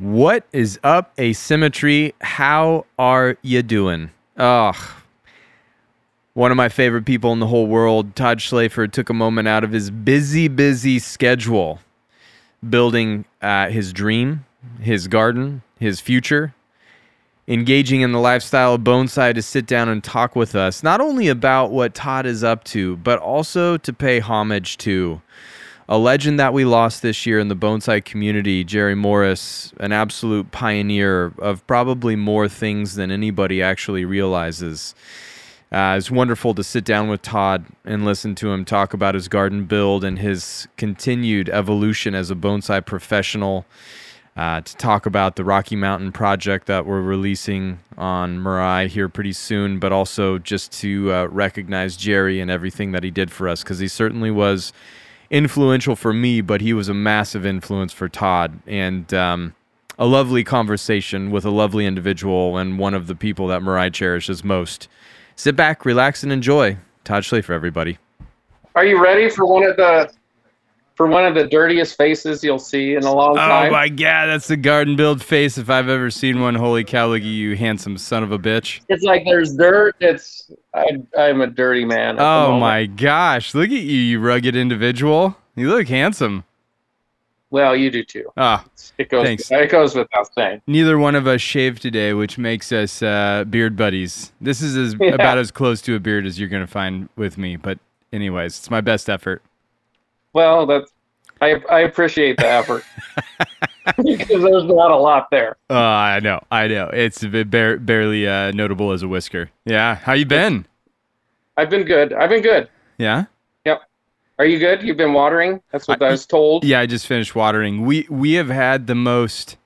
What is up, Asymmetry? How are you doing? Ugh. One of my favorite people in the whole world, Todd Schlafer, took a moment out of his busy, busy schedule building uh, his dream, his garden, his future, engaging in the lifestyle of bonsai to sit down and talk with us, not only about what Todd is up to, but also to pay homage to a legend that we lost this year in the bonsai community, Jerry Morris, an absolute pioneer of probably more things than anybody actually realizes. Uh, it's wonderful to sit down with Todd and listen to him talk about his garden build and his continued evolution as a bonsai professional. Uh, to talk about the Rocky Mountain project that we're releasing on Mirai here pretty soon, but also just to uh, recognize Jerry and everything that he did for us because he certainly was influential for me, but he was a massive influence for Todd. And um, a lovely conversation with a lovely individual and one of the people that Mirai cherishes most. Sit back, relax, and enjoy. Todd Schlafer, everybody. Are you ready for one of the for one of the dirtiest faces you'll see in a long time? Oh my god, that's the garden build face if I've ever seen one. Holy cow, look at you, handsome son of a bitch. It's like there's dirt. It's I, I'm a dirty man. Oh my gosh, look at you, you rugged individual. You look handsome. Well, you do too. Ah, It goes. Thanks. It goes without saying. neither one of us shaved today, which makes us uh, beard buddies. This is as, Yeah. about as close to a beard as you're going to find with me. But, anyways, it's my best effort. Well, that's I I appreciate the effort because there's not a lot there. Uh, I know, I know. It's bar- barely uh, notable as a whisker. Yeah, how you been? I've been good. I've been good. Yeah, Yep. Are you good? You've been watering. That's what I, was told. yeah. I just finished watering. We we have had the most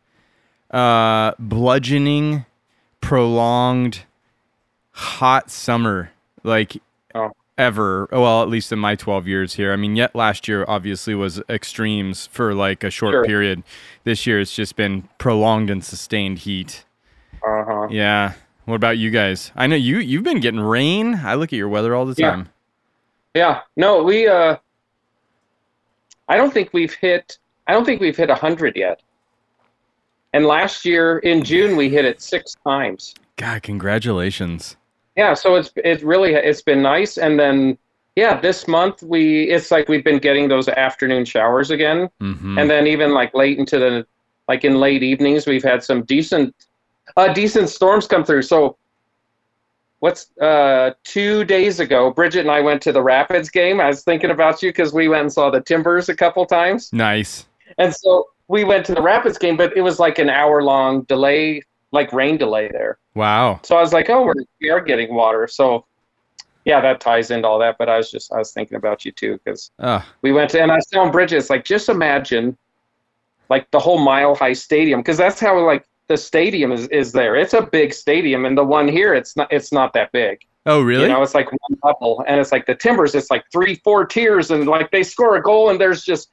uh, bludgeoning, prolonged, hot summer like Oh. Ever. Well, at least in my 12 years here. I mean, yet last year obviously was extremes for like a short Sure. period. This year it's just been prolonged and sustained heat. Uh huh. Yeah. What about you guys? I know you you've been getting rain. I look at your weather all the Yeah. time. Yeah. No, we. uh I don't think we've hit. I don't think we've hit hundred yet. And last year in June we hit it six times. God, congratulations. Yeah. So it's it's really it's been nice. And then yeah, this month we it's like we've been getting those afternoon showers again. hmm and then even like late into the like in late evenings we've had some decent uh decent storms come through so what's uh two days ago bridget and i went to the rapids game i was thinking about you because we went and saw the timbers a couple times Nice. and so we went to the rapids game but it was like an hour long delay like rain delay there Wow. so i was like oh we're, we are getting water so yeah that ties into all that but i was just i was thinking about you too because Uh, we went to, and I was telling Bridget, it's like, just imagine like the whole mile high stadium, because that's how like the stadium is, is there. It's a big stadium, and the one here, it's not, it's not that big. oh, really? You know, it's like one level, and it's like the Timbers, it's like three, four tiers, and like they score a goal, and there's just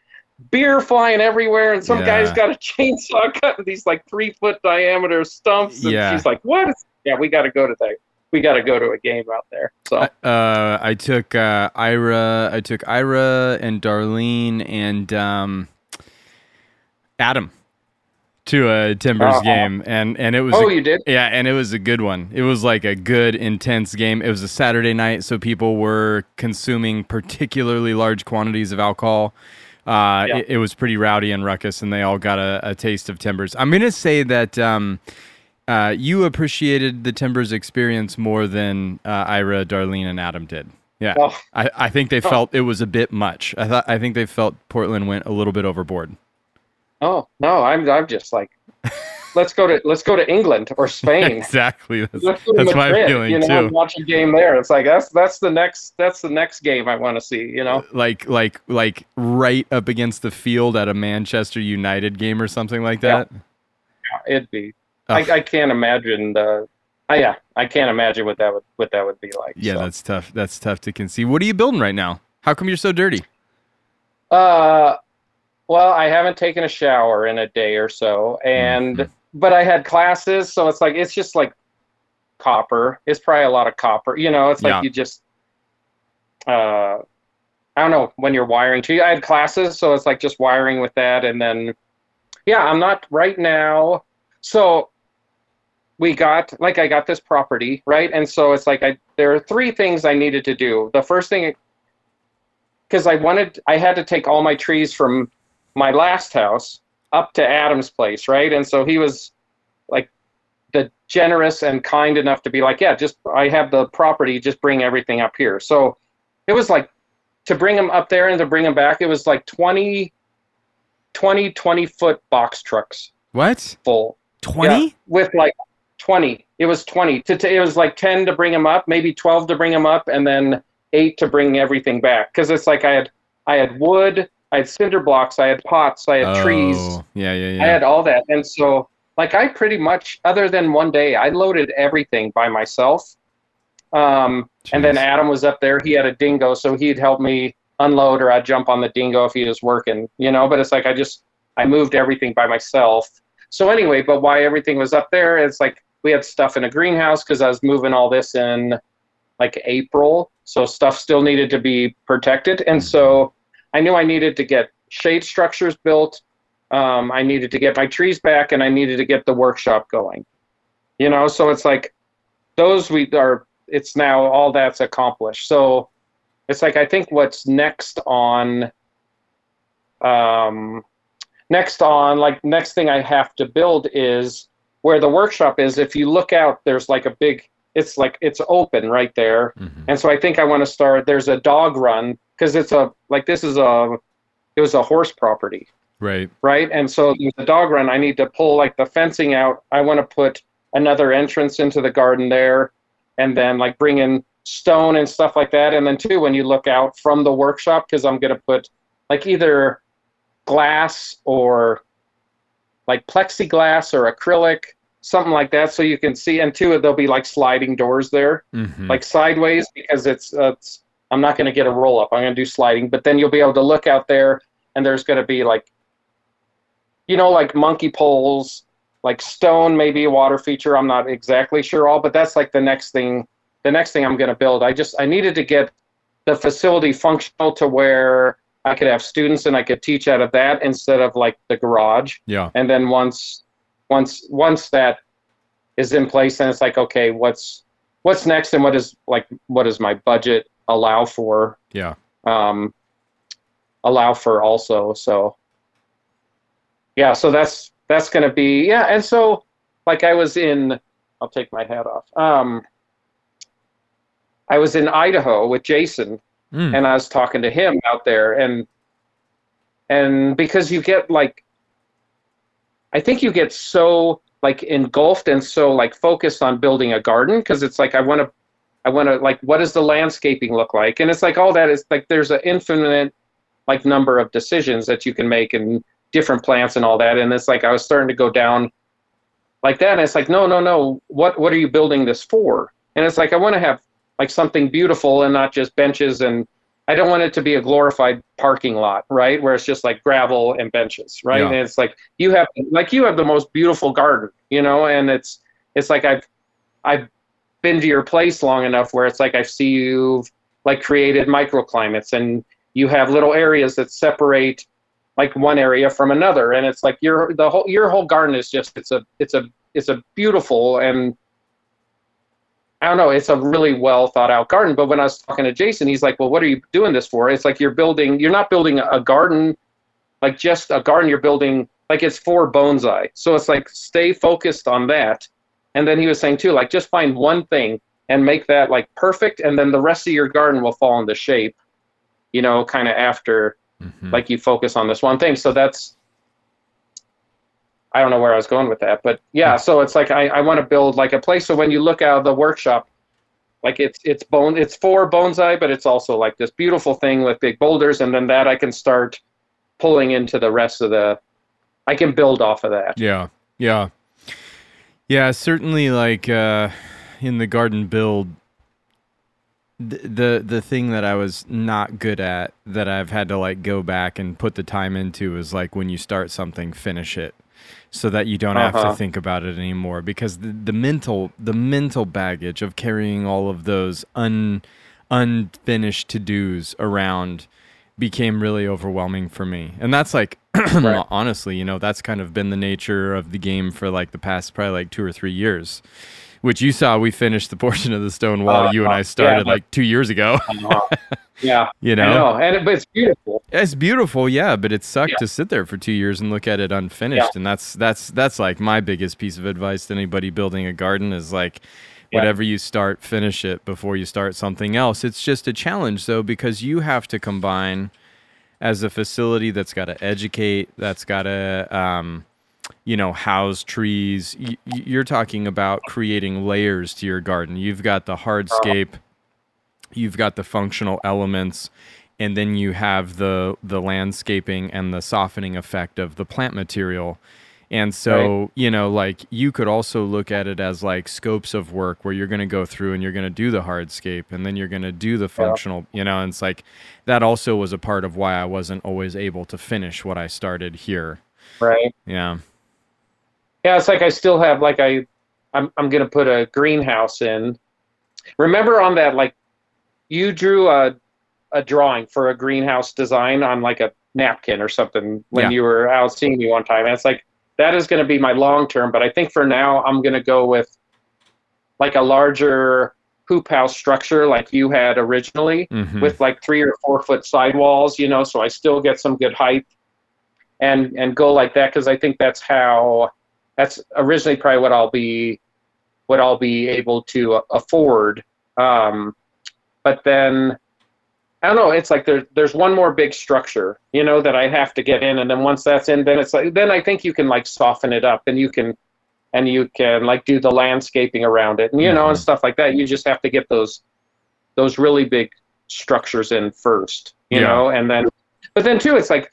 beer flying everywhere, and some Yeah. guy's got a chainsaw cutting these like three foot diameter stumps, and Yeah. she's like, what? Yeah, we got to go to that. we got to go to a game out there. So uh, I took uh, Ira, I took Ira and Darlene and um, Adam to a Timbers Uh-huh. game, and and it was oh, a- you did? yeah, and it was a good one. It was like a good, intense game. It was a Saturday night, so people were consuming particularly large quantities of alcohol. Uh, Yeah. it, it was pretty rowdy and ruckus, and they all got a, a taste of Timbers. I'm gonna say that um, uh, you appreciated the Timbers experience more than uh, Ira, Darlene, and Adam did. Yeah, Oh. I, I think they felt it was a bit much. I thought I think they felt Portland went a little bit overboard. Oh no, I'm I'm just like, let's go to let's go to England or Spain. exactly. That's, Let's go to that's my feeling you know, too. watch a game there. It's like that's that's the next that's the next game I want to see. You know, like like like right up against the field at a Manchester United game or something like that. Yeah. that. it'd be. I, I can't imagine the. Uh, yeah, I can't imagine what that would what that would be like. Yeah, so. that's tough. That's tough to conceive. What are you building right now? How come you're so dirty? Uh, well, I haven't taken a shower in a day or so, and Mhm. But I had classes, so it's like it's just like copper. It's probably a lot of copper. You know, it's like Yeah. you just uh, I don't know when you're wiring too. I had classes, so it's like just wiring with that, and then yeah, I'm not right now. So we got like I got this property, right? And so it's like I there are three things I needed to do. The first thing because I wanted I had to take all my trees from my last house up to Adam's place, right? And so he was like the generous and kind enough to be like, yeah, just I have the property, just bring everything up here. So it was like to bring them up there and to bring them back, it was like 20 20 20 foot box trucks What? full. 20? Yeah, with like 20. It was 20. To, it was like 10 to bring them up, maybe 12 to bring them up, and then eight to bring everything back. Because it's like I had I had wood, I had cinder blocks, I had pots, I had trees, Oh, Yeah, yeah, yeah. I had all that. And so, like, I pretty much, other than one day, I loaded everything by myself. Um, and then Adam was up there. He had a dingo, so he'd help me unload, or I'd jump on the dingo if he was working, you know. But it's like I just I moved everything by myself. So anyway, but why everything was up there? It's like we had stuff in a greenhouse because I was moving all this in like April, so stuff still needed to be protected, and so I knew I needed to get shade structures built. Um, I needed to get my trees back, and I needed to get the workshop going. You know, so it's like those we are. It's now all that's accomplished. So it's like I think what's next on. Um, next on like next thing I have to build is where the workshop is. If you look out, there's like a big. It's like it's open right there. Mhm. And so I think I want to start. There's a dog run because it's a like this is a it was a horse property, Right. right? And so a dog run. I need to pull like the fencing out. I want to put another entrance into the garden there, and then like bring in stone and stuff like that. And then too, when you look out from the workshop, because I'm gonna put like either glass or like plexiglass or acrylic, something like that, so you can see. And two, there'll be like sliding doors there Mhm. like sideways because it's, uh, it's I'm not going to get a roll up. I'm going to do sliding, but then you'll be able to look out there and there's going to be like, you know, like monkey poles, like stone, maybe a water feature. I'm not exactly sure all, but that's like the next thing. The next thing I'm going to build. I just I needed to get the facility functional to where I could have students and I could teach out of that instead of like the garage yeah. and then once once once that is in place then it's like okay what's what's next and what is like what is my budget allow for Yeah. um allow for also so yeah so that's that's going to be yeah and so like i was in i'll take my hat off um i was in idaho with jason Mm. and I was talking to him out there, and and because you get like, I think you get so like engulfed and so like focused on building a garden because it's like I want to, I want to like what does the landscaping look like, and it's like all that is like there's an infinite like number of decisions that you can make and different plants and all that, and it's like I was starting to go down like that, and it's like no no no what what are you building this for? And it's like I want to have like something beautiful and not just benches and I don't want it to be a glorified parking lot, right? Where it's just like gravel and benches, right? Yeah. And it's like you have like you have the most beautiful garden, you know, and it's it's like I've I've been to your place long enough where it's like I see you've like created microclimates and you have little areas that separate like one area from another and it's like your the whole your whole garden is just it's a it's a it's a beautiful and I don't know, it's a really well thought out garden. But when I was talking to Jason, he's like, Well, what are you doing this for? It's like you're building, you're not building a garden, like just a garden, you're building, like it's for bonsai. So it's like stay focused on that. And then he was saying too, like just find one thing and make that like perfect. And then the rest of your garden will fall into shape, you know, kind of after Mhm. like you focus on this one thing. So that's, I don't know where I was going with that, but yeah. So it's like I, I want to build like a place so when you look out of the workshop, like it's it's bone it's for bonsai, but it's also like this beautiful thing with big boulders, and then that I can start pulling into the rest of the. I can build off of that. Yeah. Yeah. Yeah, certainly like uh in the garden build th- the the thing that I was not good at that I've had to like go back and put the time into is like when you start something finish it so that you don't have to Uh-huh. think about it anymore because the, the mental the mental baggage of carrying all of those un unfinished to-dos around became really overwhelming for me. And that's like Right. honestly, you know, that's kind of been the nature of the game for like the past probably like 2 or 3 years. Which you saw we finished the portion of the stone wall Uh, you and uh, I yeah, started but- like 2 years ago. Uh-huh. yeah, you know. know, and it, but it's beautiful. It's beautiful, yeah, but it sucked Yeah. to sit there for 2 years and look at it unfinished. And that's that's that's like my biggest piece of advice to anybody building a garden is like Whatever you start, finish it before you start something else. It's just a challenge though because you have to combine as a facility that's got to educate, that's got to um you know, house trees. Y- you're talking about creating layers to your garden. You've got the hardscape, you've got the functional elements, and then you have the the landscaping and the softening effect of the plant material. And so, you know, like you could also look at it as like scopes of work where you're going to go through and you're going to do the hardscape and then you're going to do the functional, you know, and it's like that also was a part of why I wasn't always able to finish what I started here. Right. Yeah. Yeah, it's like I still have like I, I'm I'm gonna put a greenhouse in. Remember on that like, you drew a, a drawing for a greenhouse design on like a napkin or something when Yeah. you were out seeing me one time, and it's like that is gonna be my long term. But I think for now I'm gonna go with like a larger hoop house structure like you had originally Mhm. with like three or four foot sidewalls, you know, so I still get some good height and and go like that because I think that's how that's originally probably what I'll be what I'll be able to afford. Um, but then I don't know. It's like there, there's one more big structure, you know, that I have to get in, and then once that's in, then it's like then I think you can like soften it up, and you can and you can like do the landscaping around it, and you know, and Mhm. stuff like that. You just have to get those those really big structures in first, you Yeah. know, and then but then too, it's like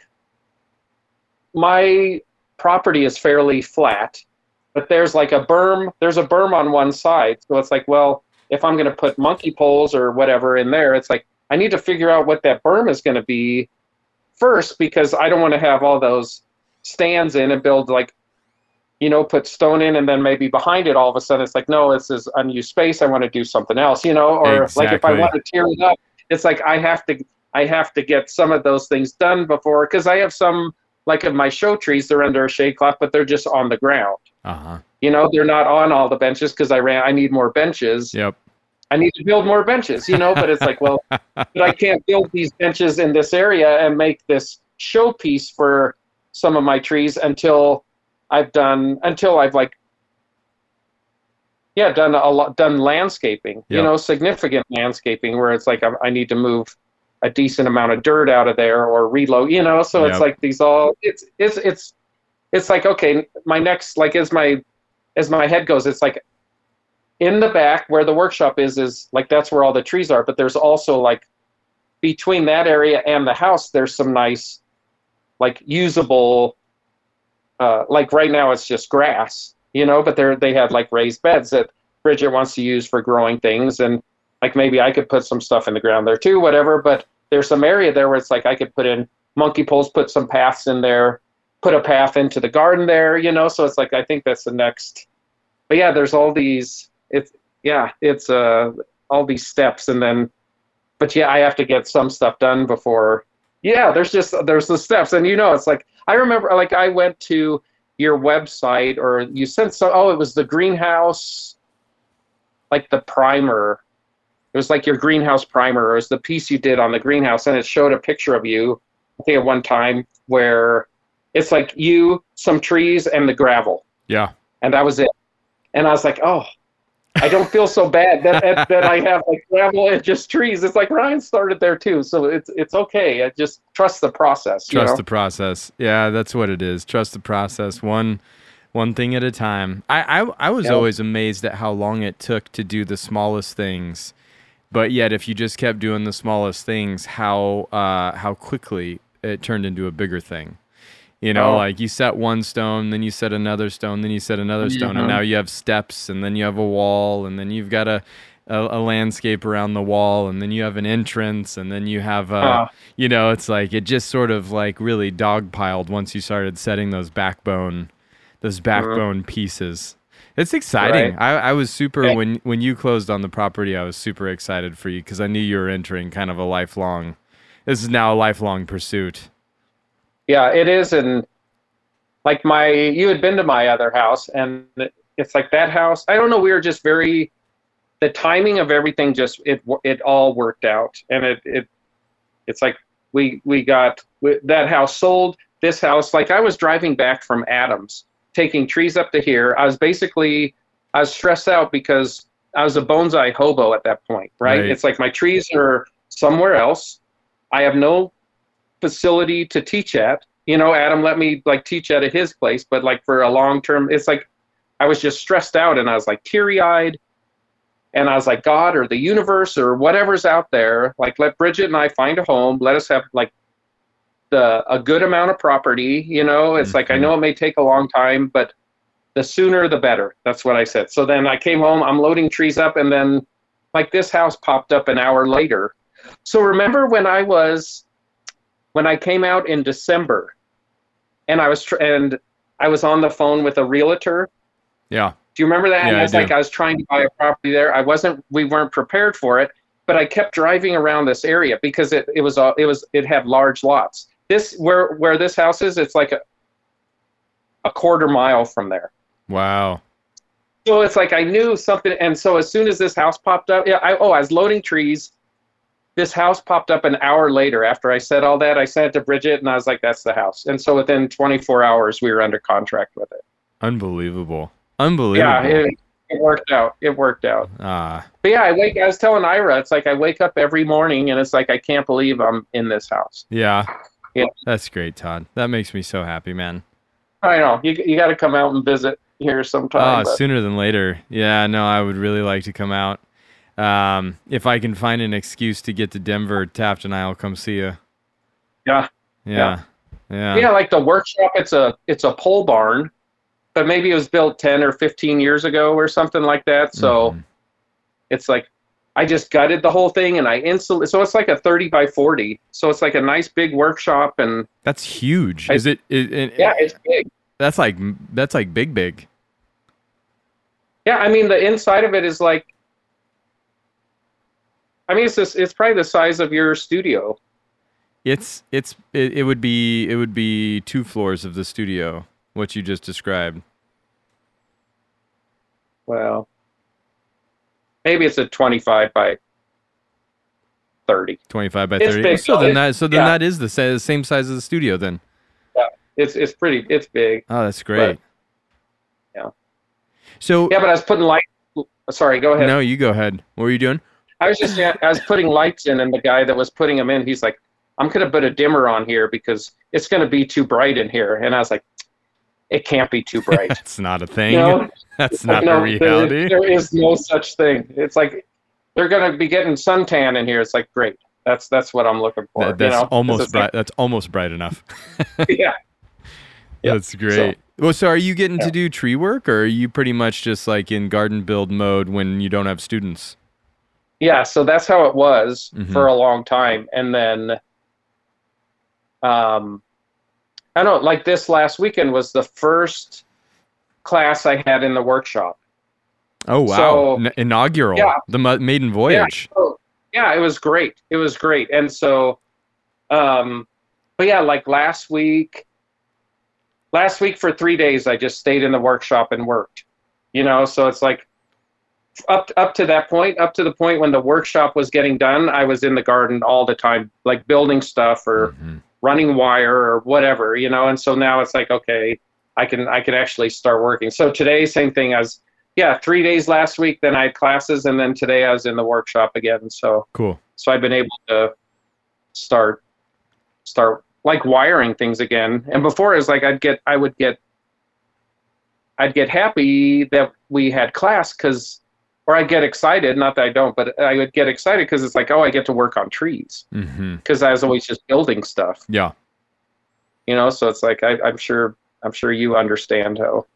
my property is fairly flat, but there's like a berm. There's a berm on one side, so it's like, well, if I'm going to put monkey poles or whatever in there, it's like I need to figure out what that berm is going to be first because I don't want to have all those stands in and build like, you know, put stone in and then maybe behind it all of a sudden it's like, no, this is unused space. I want to do something else, you know, or like if I want to tear it up, it's like I have to I have to get some of those things done before because I have some like of my show trees they're under a shade cloth but they're just on the ground Uh-huh. you know they're not on all the benches because i ran i need more benches Yep. I need to build more benches you know but it's like well but i can't build these benches in this area and make this showpiece for some of my trees until i've done until i've like yeah done a lot done landscaping you know significant landscaping where it's like I, I need to move a decent amount of dirt out of there or reload you know so it's like these all it's it's it's it's like okay my next like as my as my head goes it's like in the back where the workshop is is like that's where all the trees are but there's also like between that area and the house there's some nice like usable uh, like right now it's just grass you know but they're they have like raised beds that bridget wants to use for growing things and like maybe i could put some stuff in the ground there too whatever but there's some area there where it's like i could put in monkey poles put some paths in there put a path into the garden there you know so it's like i think that's the next but yeah there's all these it's yeah it's uh all these steps and then but yeah i have to get some stuff done before yeah there's just there's the steps and you know it's like i remember like i went to your website or you sent so oh it was the greenhouse like the primer it was like your greenhouse primer or it was the piece you did on the greenhouse and it showed a picture of you i think at one time where it's like you some trees and the gravel Yeah. and that was it. And I was like, oh, I don't feel so bad that, that that I have like gravel and just trees. It's like Ryan started there too, so it's it's okay. I just trust the process. you Trust know? the process. Yeah, that's what it is. Trust the process. One one thing at a time. I I, I was Yeah. always amazed at how long it took to do the smallest things. But yet if you just kept doing the smallest things, how uh how quickly it turned into a bigger thing. You know, Oh. like you set one stone, then you set another stone, then you set another stone, and Mhm. now you have steps, and then you have a wall, and then you've got a, a, a landscape around the wall, and then you have an entrance, and then you have a, Uh, you know, it's like it just sort of like really dog dogpiled once you started setting those backbone, those backbone pieces. It's exciting. Right. I, I was super Yeah. when when you closed on the property. I was super excited for you because I knew you were entering kind of a lifelong this is now a lifelong pursuit. Yeah, it is, and like my, you had been to my other house, and it's like that house. I don't know. We were just very, the timing of everything just it it all worked out, and it it, it's like we we got that house sold. This house, like I was driving back from Adams, taking trees up to here. I was basically, I was stressed out because I was a bonsai hobo at that point, right? Right. It's like my trees are somewhere else. I have no facility to teach at. You know, Adam let me like teach at his place, but like for a long term, it's like I was just stressed out and I was like teary eyed. And I was like, God or the universe or whatever's out there, like let Bridget and I find a home. Let us have like the a good amount of property. You know, it's like I Mhm. know it may take a long time, but the sooner the better. That's what I said. So then I came home, I'm loading trees up, and then like this house popped up an hour later. So remember when I was when I came out in December, and I was tr- and I was on the phone with a realtor. Yeah. Do you remember that? Yeah, and I was like, I was trying to buy a property there. I wasn't. We weren't prepared for it, but I kept driving around this area because it, it was all it was it had large lots. This where where this house is, it's like a a quarter mile from there. Wow. So it's like I knew something, and so as soon as this house popped up, yeah, I, oh, I was loading trees. This house popped up an hour later after I said all that. I sent it to Bridget, and I was like, "That's the house." And so within 24 hours, we were under contract with it. Unbelievable. Unbelievable. Yeah, it, it worked out. It worked out. ah. But yeah, I wake. I was telling Ira, it's like I wake up every morning, and it's like I can't believe I'm in this house. Yeah. Yeah. That's great, Todd. That makes me so happy, man. I know you. You got to come out and visit here sometime. Ah, but- sooner than later. Yeah, no, I would really like to come out. Um, if I can find an excuse to get to Denver, Taft and I'll come see you. Yeah. Yeah. Yeah. yeah, like the workshop. It's a it's a pole barn, but maybe it was built 10 or 15 years ago or something like that. So Mhm. it's like I just gutted the whole thing and I installed. So it's like a 30 by 40. So it's like a nice big workshop and that's huge. I- Is it? it, it yeah, it's big. That's like that's like big, big. Yeah, I mean the inside of it is like. I mean, it's this, it's probably the size of your studio. It's it's it, it would be it would be two floors of the studio. What you just described. Well, maybe it's a 25 by 30. 25 by 30. big, so then it- that so then yeah. that is the sa- same size as the studio then. Yeah, it's it's pretty. It's big. Oh, that's great. yeah. So Yeah, but I was putting light. Sorry, go ahead. no, you go ahead. What were you doing? I was just I was putting lights in, and the guy that was putting them in, he's like, "I'm gonna put a dimmer on here because it's gonna be too bright in here." And I was like, "It can't be too bright." That's not a thing. you know, That's not no, the there- reality. there is no such thing. It's like they're gonna be getting suntan in here. It's like great. That's that's what I'm looking for. That- that's you know? almost bright. That's almost bright enough. yeah. Yep. That's great. well, so are you getting to do tree work, or are you pretty much just like in garden build mode when you don't have students? Yeah, so that's how it was Mhm. for a long time. And then um I don't know, like this last weekend was the first class I had in the workshop. Oh wow! So- N- inaugural, Yeah. the maiden voyage. So, yeah, it was great. It was great. And so um but yeah, like last week last week for 3 days I just stayed in the workshop and worked. You know, so it's like up up to that point, up to the point when the workshop was getting done, I was in the garden all the time, like building stuff or Mhm. running wire or whatever, you know. And so now it's like, okay, I can I can actually start working. So today, same thing as yeah, three days last week, then I had classes, and then today I was in the workshop again. So Cool. so I've been able to start start like wiring things again. And before it was like I'd get I would get I'd get happy that we had class because or I'd get excited, not that I don't, but I would get excited because it's like, oh, I get to work on trees mm-hmm. because I was always just building stuff, Yeah. you know. So it's like I, I'm sure I'm sure you understand how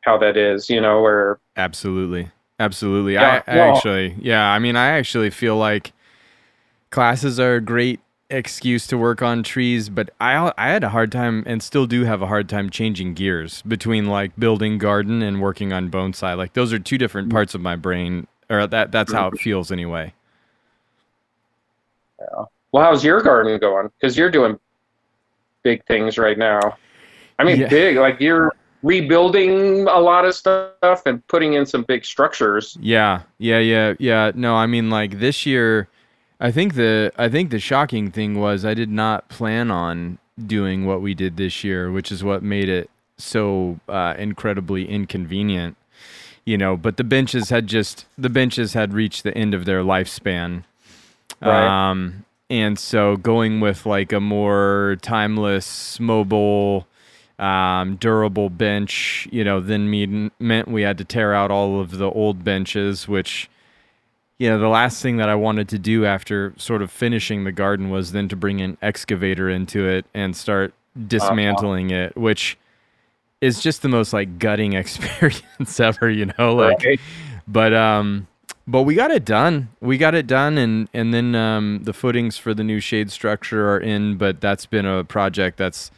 how that is, you know, where Absolutely. Absolutely. Yeah, I, I well- actually, yeah, I mean, I actually feel like classes are a great excuse to work on trees, but I, I had a hard time and still do have a hard time changing gears between like building garden and working on bonsai. Like those are two different Mm. parts of my brain, or that that's how it feels anyway. Yeah. Well, how's your garden going? Because you're doing big things right now. I mean, Yeah. big. Like you're rebuilding a lot of stuff and putting in some big structures. Yeah, yeah, yeah, yeah. No, I mean like this year, I think the I think the shocking thing was I did not plan on doing what we did this year, which is what made it so uh, incredibly inconvenient. You know, but the benches had just the benches had reached the end of their lifespan. Right. Um, and so going with like a more timeless, mobile, um, durable bench, you know, then mean, meant we had to tear out all of the old benches, which, you know, the last thing that I wanted to do after sort of finishing the garden was then to bring an excavator into it and start dismantling it, which is just the most like gutting experience ever, you know, like Right. but um but we got it done we got it done and and then um the footings for the new shade structure are in but that's been a project that's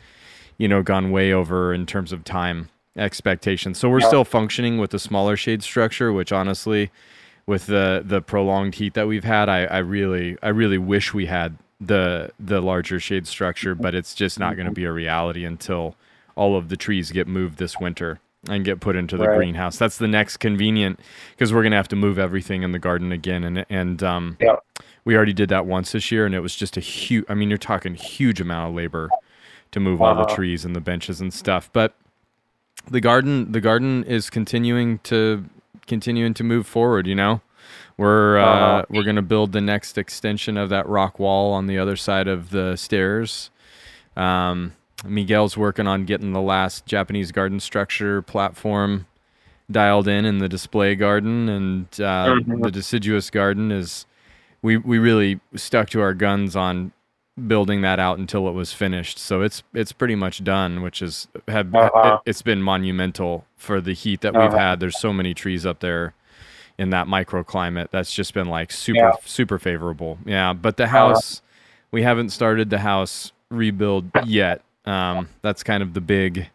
you know gone way over in terms of time expectations so we're Yeah. still functioning with the smaller shade structure which honestly with the the prolonged heat that we've had i i really i really wish we had the the larger shade structure but it's just not going to be a reality until all of the trees get moved this winter and get put into the Right. greenhouse. That's the next convenient because we're gonna have to move everything in the garden again, and and um, Yeah. we already did that once this year, and it was just a huge. I mean, you're talking huge amount of labor to move all the trees and the benches and stuff. But the garden, the garden is continuing to continuing to move forward. You know, we're uh, Uh-huh. we're gonna build the next extension of that rock wall on the other side of the stairs. Um, Miguel's working on getting the last Japanese garden structure platform dialed in in the display garden, and uh, Mhm. the deciduous garden is. We we really stuck to our guns on building that out until it was finished. So it's it's pretty much done, which is have Uh-huh. it, has been monumental for the heat that we've Uh-huh. had. There's so many trees up there in that microclimate that's just been like super Yeah. super favorable. Yeah, but the Uh-huh. house we haven't started the house rebuild yet. Um, that's kind of the big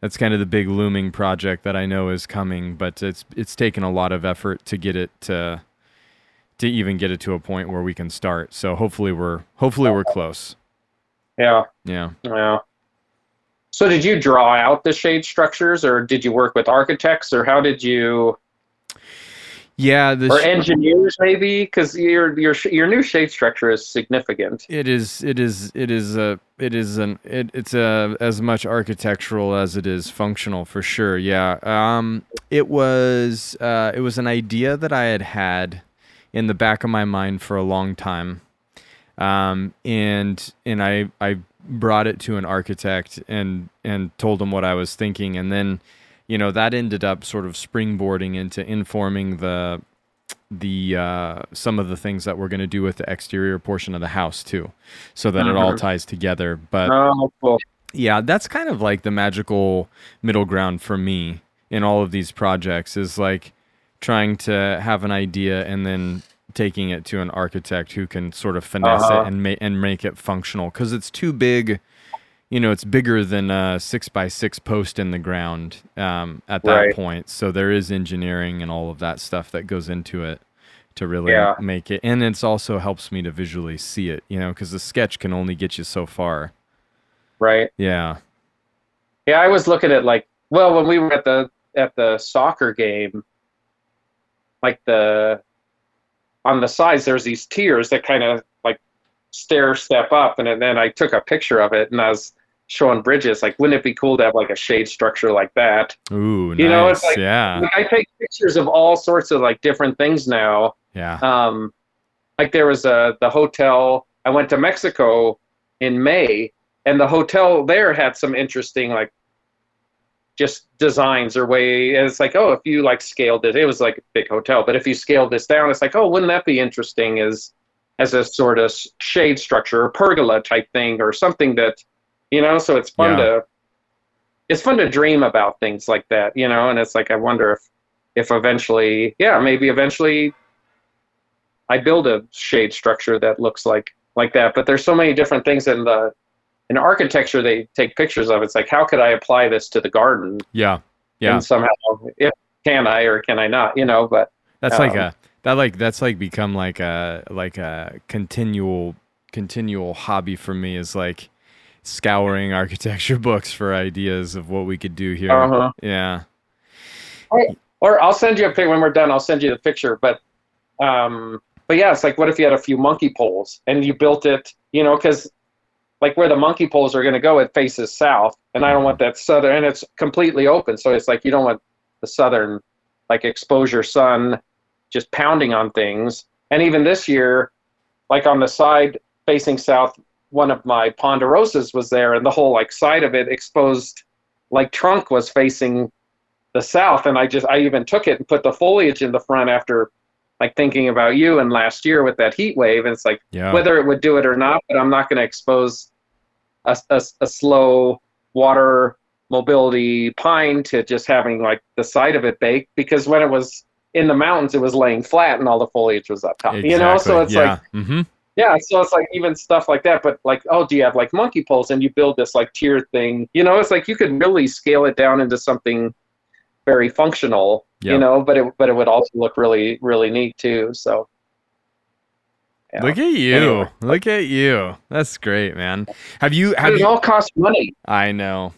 that's kind of the big looming project that I know is coming, but it's it's taken a lot of effort to get it to to even get it to a point where we can start. So hopefully we're hopefully we're close. Yeah. Yeah. Yeah. So did you draw out the shade structures or did you work with architects or how did you Yeah, the or engineers maybe cuz your your your new shade structure is significant. It is. It is. It is a. It is an. It, it's a as much architectural as it is functional for sure. Yeah. Um. It was. Uh. It was an idea that I had had in the back of my mind for a long time. Um. And and I I brought it to an architect and and told him what I was thinking and then, you know, that ended up sort of springboarding into informing the the uh, some of the things that we're going to do with the exterior portion of the house too, so that it all Mhm. ties together. But Oh, cool. yeah, that's kind of like the magical middle ground for me in all of these projects is like trying to have an idea and then taking it to an architect who can sort of finesse Uh-huh. it and make and make it functional because it's too big. You know, it's bigger than a six by six post in the ground um, at that Right. point. So there is engineering and all of that stuff that goes into it to really Yeah. make it. And it's also helps me to visually see it. You know, because the sketch can only get you so far. Right. Yeah. Yeah, I was looking at like well when we were at the at the soccer game like the on the sides there's these tiers that kind of like stair step up and then I took a picture of it and I was showing Bridget like wouldn't it be cool to have like a shade structure like that Ooh, nice. Know, it's like- yeah. like I take pictures of all sorts of like different things now Yeah. um, like there was a the hotel I went to Mexico in May, and the hotel there had some interesting like just designs or way. And it's like, oh, if you like scaled it, it was like a big hotel, but if you scaled this down, it's like, oh, wouldn't that be interesting as as a sort of shade structure or pergola type thing or something that you know. So it's fun Yeah. to it's fun to dream about things like that, you know. And it's like I wonder if if eventually, yeah, maybe eventually I build a shade structure that looks like like that. But there's so many different things in the in architecture they take pictures of. It's like how could I apply this to the garden? Yeah. Yeah. And somehow, if can I or can I not? You know, but That's like um, a that like that's like become like a like a continual continual hobby for me is like scouring architecture books for ideas of what we could do here. Uh-huh. Yeah. Or I'll send you a pic when we're done. I'll send you the picture. But, um, but yeah, it's like what if you had a few monkey poles and you built it, you know, because like where the monkey poles are going to go, it faces south, and I don't want that southern, and it's completely open, so it's like you don't want the southern, like exposure sun, just pounding on things. And even this year, like on the side facing south, one of my ponderosas was there, and the whole like side of it exposed, like trunk was facing the south, and I just I even took it and put the foliage in the front after like thinking about you and last year with that heat wave and it's like Yeah. whether it would do it or not but i'm not going to expose a, a, a slow water mobility pine to just having like the side of it baked because when it was in the mountains it was laying flat and all the foliage was up top you know? So it's yeah. like hmm yeah so it's like even stuff like that but like oh do you have like monkey poles and you build this like tier thing? You know it's like you could really scale it down into something very functional Yep. you know but it but it would also look really really neat too so yeah. Look at you. Anyway. Look at you. That's great, man. Have you have it you all costs money I know.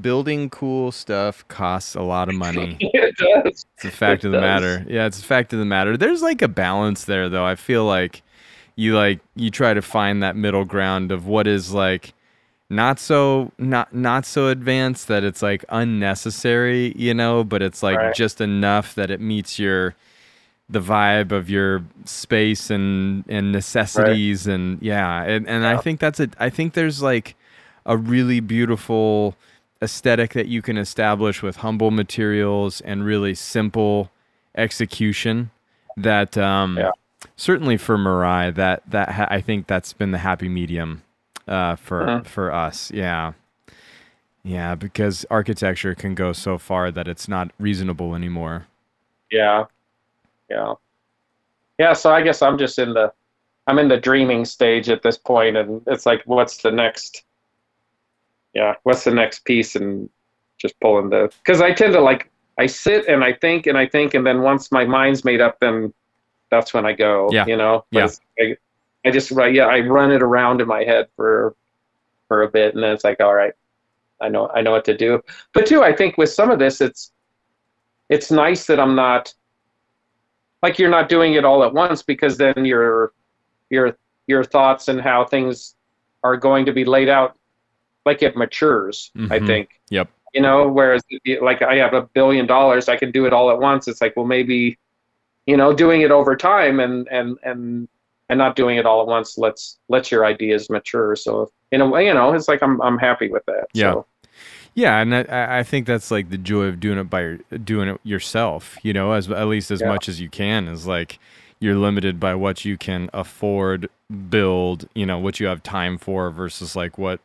Building cool stuff costs a lot of money. it does It's a fact It of the does. matter. Yeah, it's a fact of the matter. There's like a balance there though. I feel like you like you try to find that middle ground of what is like not so not not so advanced that it's like unnecessary, you know, but it's like Right. just enough that it meets your the vibe of your space and and necessities and yeah, and and I think that's a I think there's like a really beautiful aesthetic that you can establish with humble materials and really simple execution that um Yeah. certainly for Mirai that that ha- I think that's been the happy medium uh for Mhm. for us yeah yeah because architecture can go so far that it's not reasonable anymore Yeah. Yeah. Yeah, so I guess I'm just in the I'm in the dreaming stage at this point and it's like what's the next Yeah, what's the next piece and just pulling the cuz I tend to like I sit and I think and I think and then once my mind's made up then that's when I go, Yeah. you know. But Yeah. I, I just yeah, I run it around in my head for for a bit and then it's like all right. I know I know what to do. But too I think with some of this it's it's nice that I'm not like you're not doing it all at once because then your your your thoughts and how things are going to be laid out like it matures i Mhm. think Yep. you know whereas like i have a billion dollars i can do it all at once it's like well maybe you know doing it over time and and and and not doing it all at once lets lets your ideas mature so in a way you know it's like i'm i'm happy with that Yeah. so, Yeah, and I- I, I think that's like the joy of doing it by your, doing it yourself. You know, as at least as Yeah. much as you can is like you're limited by what you can afford, build. You know, what you have time for versus like what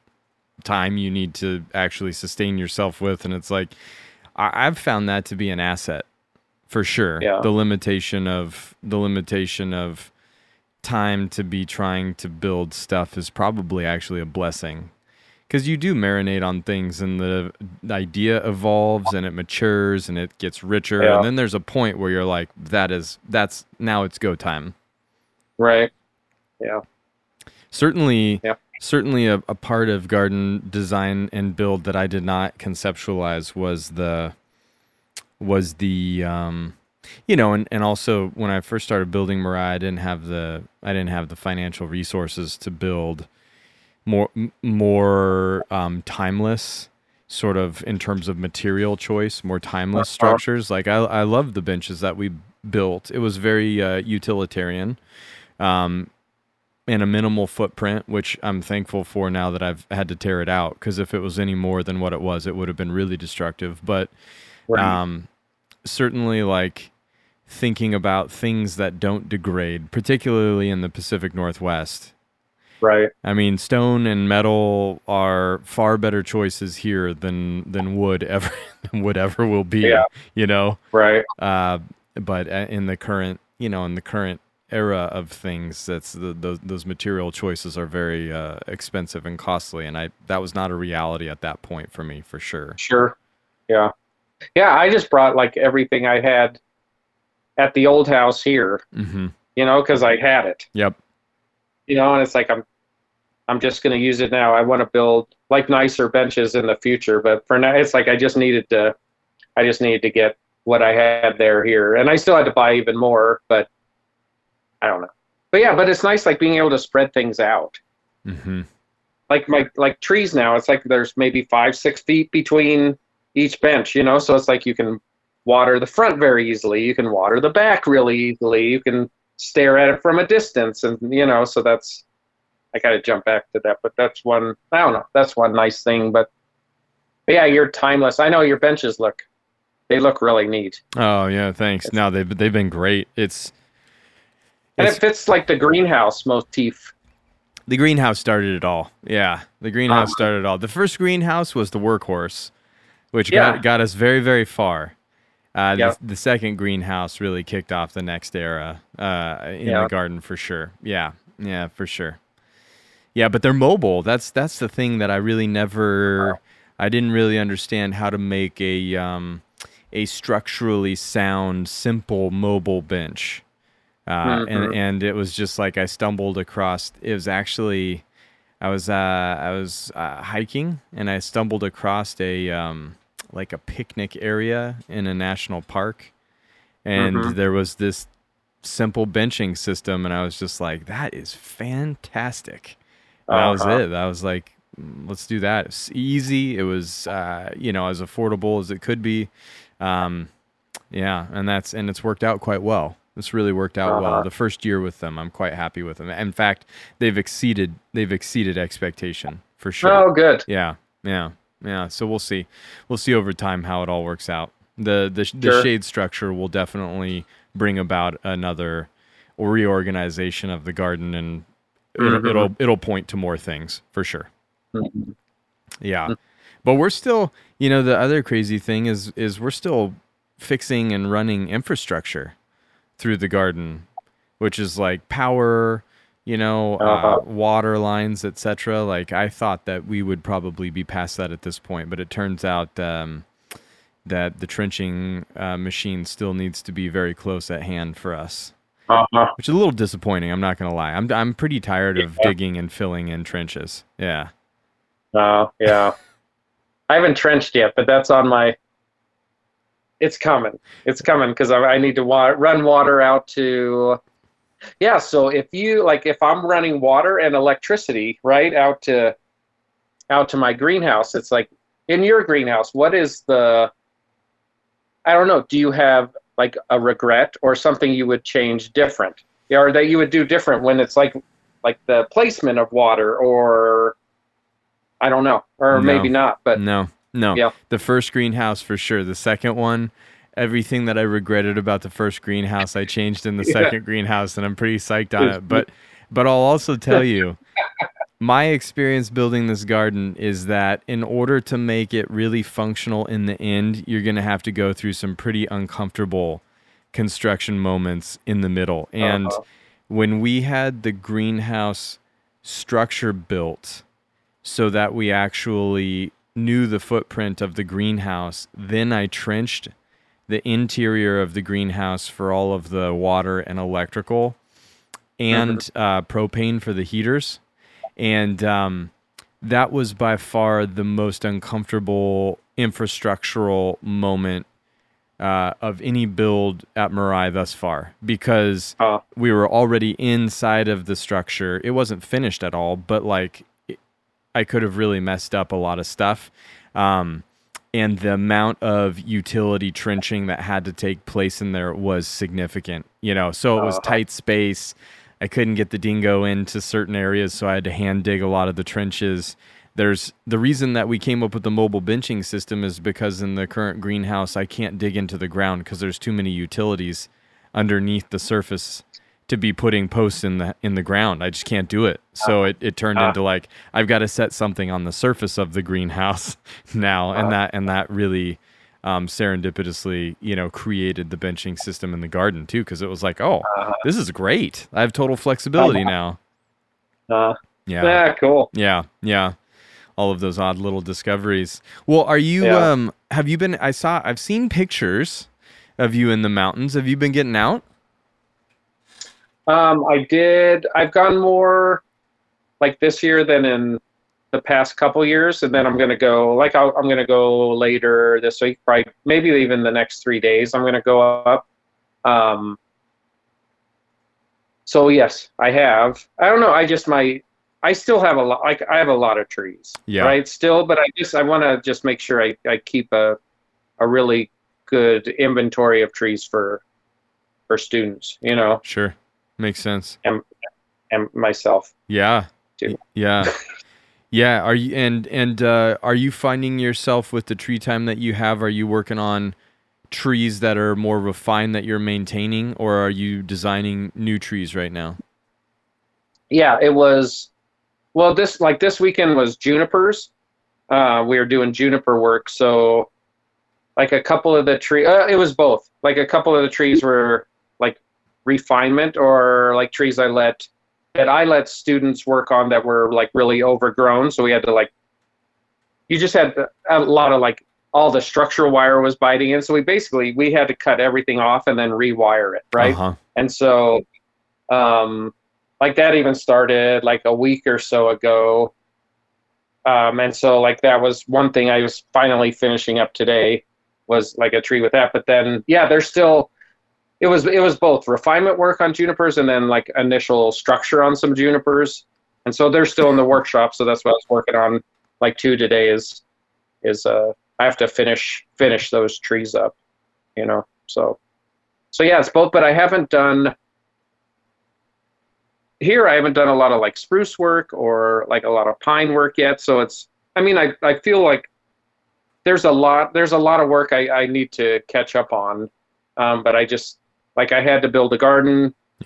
time you need to actually sustain yourself with, and it's like I, I've found that to be an asset for sure. Yeah. The limitation of the limitation of time to be trying to build stuff is probably actually a blessing. Because you do marinate on things and the idea evolves and it matures and it gets richer. Yeah. and then there's a point where you're like that is that's now it's go time. Right. Yeah. Certainly Yeah. certainly a, a part of garden design and build that i did not conceptualize was the was the um you know and, and also when i first started building Mirai, i didn't have the i didn't have the financial resources to build more more um timeless sort of in terms of material choice more timeless Uh-huh. structures like i i love the benches that we built it was very uh, utilitarian um and a minimal footprint, which I'm thankful for now that I've had to tear it out. Because if it was any more than what it was, it would have been really destructive. But right. um, certainly, like thinking about things that don't degrade, particularly in the Pacific Northwest. right I mean, stone and metal are far better choices here than than wood ever than wood ever will be. Yeah. You know, right uh, but uh, in the current, you know, in the current era of things, that's the, those those material choices are very uh, expensive and costly, and I that was not a reality at that point for me, for sure. Sure. Yeah. Yeah, I just brought like everything I had at the old house here, hmm you know, because I had it. Yep. you know, and it's like I'm I'm just going to use it now. I want to build like nicer benches in the future, but for now, it's like I just needed to, I just needed to get what I had there here, and I still had to buy even more, but I don't know. But yeah, but it's nice like being able to spread things out. Mm-hmm. Like my like trees now, it's like there's maybe five six feet between each bench, you know, so it's like you can water the front very easily, you can water the back really easily, you can stare at it from a distance, and you know, so that's I got to jump back to that, but that's one. I don't know. That's one nice thing, but, but yeah, you're timeless. I know your benches look, they look really neat. Oh yeah, thanks. It's, no, they've they've been great. It's and it fits like the greenhouse motif. The greenhouse started it all. Yeah, the greenhouse um, started it all. The first greenhouse was the workhorse, which yeah. got got us very very far. Uh, yep. the, the, second greenhouse really kicked off the next era uh, in yep. the garden for sure. Yeah, yeah, for sure. Yeah, but they're mobile. That's that's the thing that I really never I didn't really understand how to make a um, a structurally sound, simple mobile bench. Uh, mm-hmm. and and it was just like I stumbled across. It was actually I was uh, I was uh, hiking and I stumbled across a um, like a picnic area in a national park, and mm-hmm. there was this simple benching system, and I was just like, that is fantastic. That was uh-huh. it. That was like, mm, let's do that. It's easy. It was, uh, you know, as affordable as it could be. Um, yeah, and that's and it's worked out quite well. It's really worked out uh-huh. well. The first year with them, I'm quite happy with them. In fact, they've exceeded they've exceeded expectation for sure. Oh, good. Yeah, yeah, yeah. So we'll see, we'll see over time how it all works out. The the, sure. the shade structure will definitely bring about another reorganization of the garden and It'll, mm-hmm. it'll, it'll point to more things for sure. Mm-hmm. Yeah, mm. but we're still, you know, the other crazy thing is is we're still fixing and running infrastructure through the garden, which is like power, you know, uh, uh-huh. uh, water lines, etc. Like I thought that we would probably be past that at this point, but it turns out um, that the trenching uh, machine still needs to be very close at hand for us uh-huh. which is a little disappointing. I'm not gonna lie. I'm I'm pretty tired of digging and filling in trenches. Yeah. Oh uh, yeah. I haven't trenched yet, but that's on my. It's coming. It's coming because I, I, need to wa- run water out to. Yeah, so if you like, if I'm running water and electricity right out to, out to my greenhouse, it's like in your greenhouse. What is the? I don't know. Do you have like a regret or something you would change different or that you would do different when it's like like the placement of water or I don't know or no, maybe not but no no yeah the first greenhouse for sure the second one everything that I regretted about the first greenhouse I changed in the yeah. second greenhouse and I'm pretty psyched on it but but I'll also tell you my experience building this garden is that in order to make it really functional in the end, you're going to have to go through some pretty uncomfortable construction moments in the middle. And uh-huh. when we had the greenhouse structure built so that we actually knew the footprint of the greenhouse, then I trenched the interior of the greenhouse for all of the water and electrical and mm-hmm. uh, propane for the heaters and um, that was by far the most uncomfortable infrastructural moment uh, of any build at Mirai thus far because uh, we were already inside of the structure. It wasn't finished at all, but like it, I could have really messed up a lot of stuff. Um, and the amount of utility trenching that had to take place in there was significant, you know. So it was uh, tight space. I couldn't get the dingo into certain areas, so I had to hand dig a lot of the trenches. There's the reason that we came up with the mobile benching system is because in the current greenhouse I can't dig into the ground because there's too many utilities underneath the surface to be putting posts in the in the ground. I just can't do it. So it, it turned uh, into like I've got to set something on the surface of the greenhouse now, and uh, that and that really um, serendipitously, you know, created the benching system in the garden too, because it was like, oh, uh, this is great. I have total flexibility now. Uh, yeah. Yeah. Cool. Yeah. Yeah. All of those odd little discoveries. Well, are you? Yeah. Um, have you been? I saw. I've seen pictures of you in the mountains. Have you been getting out? Um, I did. I've gone more like this year than in the past couple years, and then I'm gonna go like i am gonna go later this week, probably maybe even the next three days. I'm gonna go up. Um, so yes, I have. I don't know. I just my I still have a lot. Like I have a lot of trees, Yeah. right? Still, but I just I want to just make sure I I keep a a really good inventory of trees for for students, you know, Sure. Makes sense. and and myself. Yeah. Too. Yeah. Yeah. Are you and and uh, are you finding yourself with the tree time that you have? Are you working on trees that are more refined that you're maintaining, or are you designing new trees right now? Yeah, it was. Well, this like this weekend was junipers. Uh, we were doing juniper work, so like a couple of the tree. Uh, it was both. Like a couple of the trees were refinement, or like trees I let that I let students work on that were like really overgrown. So we had to like. You just had a lot of like all the structural wire was biting in, so we basically we had to cut everything off and then rewire it, right? Uh-huh. And so, um, like that even started like a week or so ago. Um, and so like that was one thing I was finally finishing up today was like a tree with that. But then yeah, there's still it was it was both refinement work on junipers and then like initial structure on some junipers. And so they're still in the workshop. So that's what I was working on like two today is is uh I have to finish finish those trees up, you know. So so yeah, it's both, but I haven't done here I haven't done a lot of like spruce work or like a lot of pine work yet. So it's I mean I, I feel like there's a lot there's a lot of work I, I need to catch up on. Um, but I just like I had to build a garden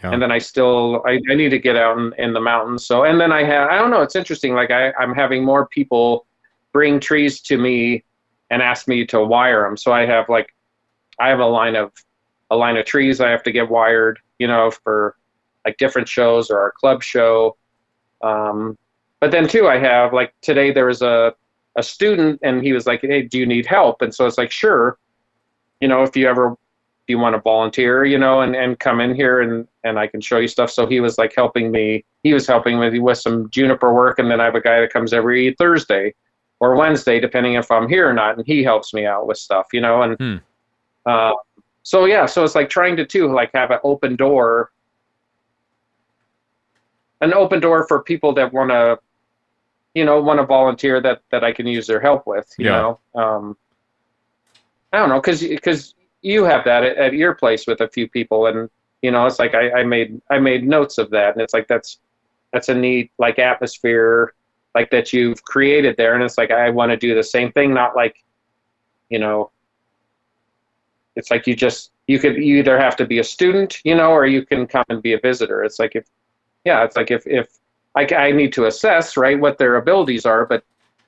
Yeah. and then I still I, I need to get out in, in the mountains. So and then I have I don't know, it's interesting, like I, I'm having more people bring trees to me and ask me to wire them. So I have like I have a line of a line of trees I have to get wired, you know, for like different shows or our club show. Um, but then too, I have like today there was a a student and he was like, "Hey, do you need help?" And so it's like, "Sure." You know, if you ever if you want to volunteer, you know, and, and come in here and, and I can show you stuff. So he was like helping me. He was helping me with some juniper work, and then I have a guy that comes every Thursday or Wednesday, depending if I'm here or not, and he helps me out with stuff, you know. And Hmm. uh, so yeah, so it's like trying to too like have an open door, an open door for people that want to, you know, want to volunteer that that I can use their help with, you Yeah. know. Um, I don't know, because because you have that at, at your place with a few people, and you know, it's like I, I made I made notes of that, and it's like that's that's a neat like atmosphere like that you've created there, and it's like I want to do the same thing, not like, you know, it's like you just you could you either have to be a student, you know, or you can come and be a visitor. It's like if yeah, it's like if if I, I need to assess right what their abilities are, but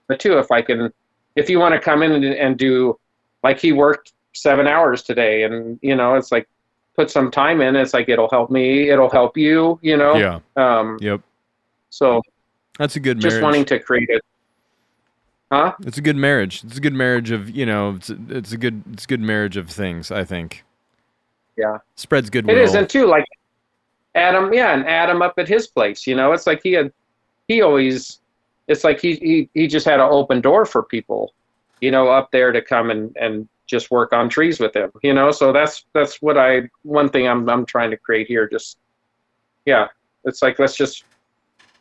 but too if I can if you want to come in and, and do like he worked seven hours today, and you know, it's like put some time in. It's like it'll help me, it'll help you, you know. Yeah. Um, Yep. so That's a good just wanting to create it. Huh? It's a good marriage. It's a good marriage of you know. It's it's a good it's a good marriage of things. I think. Yeah. Spreads good It is, and too, like Adam, yeah, and Adam up at his place, you know, it's like he had, he always, it's like he he, he just had an open door for people, you know, up there to come and and just work on trees with him, you know. So that's that's what I one thing I'm I'm trying to create here. Just yeah, it's like let's just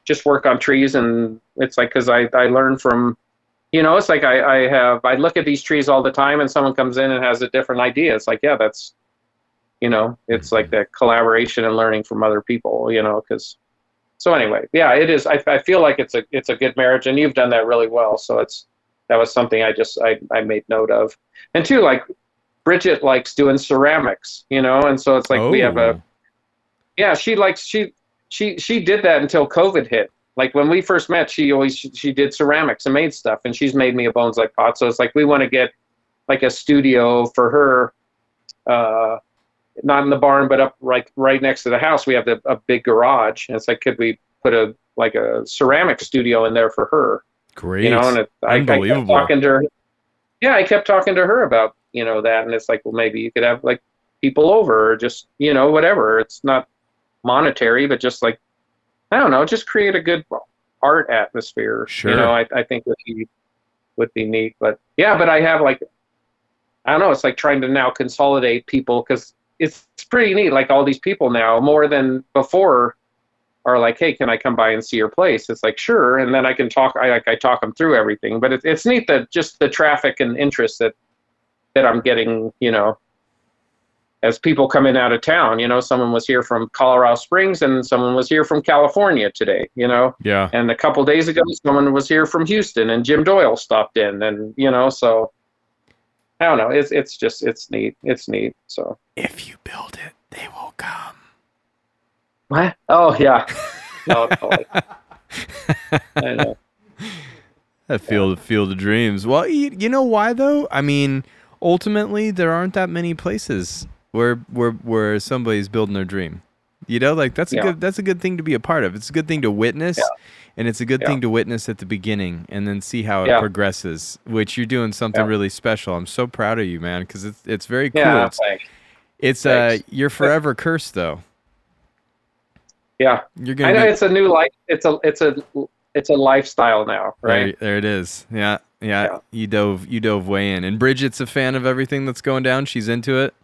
just work on trees, and it's like because I I learn from. You know, it's like I, I have I look at these trees all the time, and someone comes in and has a different idea. It's like, yeah, that's you know it's like mm-hmm. that collaboration and learning from other people you know because so anyway yeah it is I, I feel like it's a it's a good marriage and you've done that really well so it's that was something i just i, I made note of. And two like bridget likes doing ceramics you know and so it's like we have a Oh. yeah she likes she she she did that until covid hit. Like when we first met she always she, she did ceramics and made stuff and she's made me a bones like pot. So it's like we want to get like a studio for her uh not in the barn but up right right next to the house. We have the, a big garage. And it's like could we put a like a ceramic studio in there for her Great. you know and it, I, I kept talking to her yeah i kept talking to her about you know that and it's like well maybe you could have like people over or just you know whatever it's not monetary, but just like I don't know, just create a good art atmosphere. Sure. You know, I, I think would be would be neat. But yeah, but I have like I don't know. It's like trying to now consolidate people because it's, it's pretty neat. Like all these people now, more than before, are like, "Hey, can I come by and see your place?" It's like, "Sure," and then I can talk. I like I talk them through everything. But it's it's neat that just the traffic and interest that that I'm getting. You know, as people come in out of town. You know, someone was here from Colorado Springs and someone was here from California today. You know, Yeah. and a couple days ago, someone was here from Houston, and Jim Doyle stopped in, and you know, so I don't know. It's it's just it's neat. It's neat. So If you build it, they will come. What? Oh yeah. No, totally. I know. That field, field of dreams. Well, you, you know why though? I mean, ultimately, there aren't that many places where where where somebody's building their dream. You know, like that's a Yeah. good that's a good thing to be a part of. It's a good thing to witness, Yeah. and it's a good Yeah. thing to witness at the beginning and then see how it Yeah. progresses. Which you're doing something Yeah. really special. I'm so proud of you, man, because it's it's very cool. Yeah. It's, Thanks. it's uh, you're forever cursed though. Yeah. You're gonna I know be, it's a new life. It's a it's a it's a lifestyle now, right? There, there it is. Yeah, yeah, Yeah. You dove you dove way in. And Bridget's a fan of everything that's going down. She's into it.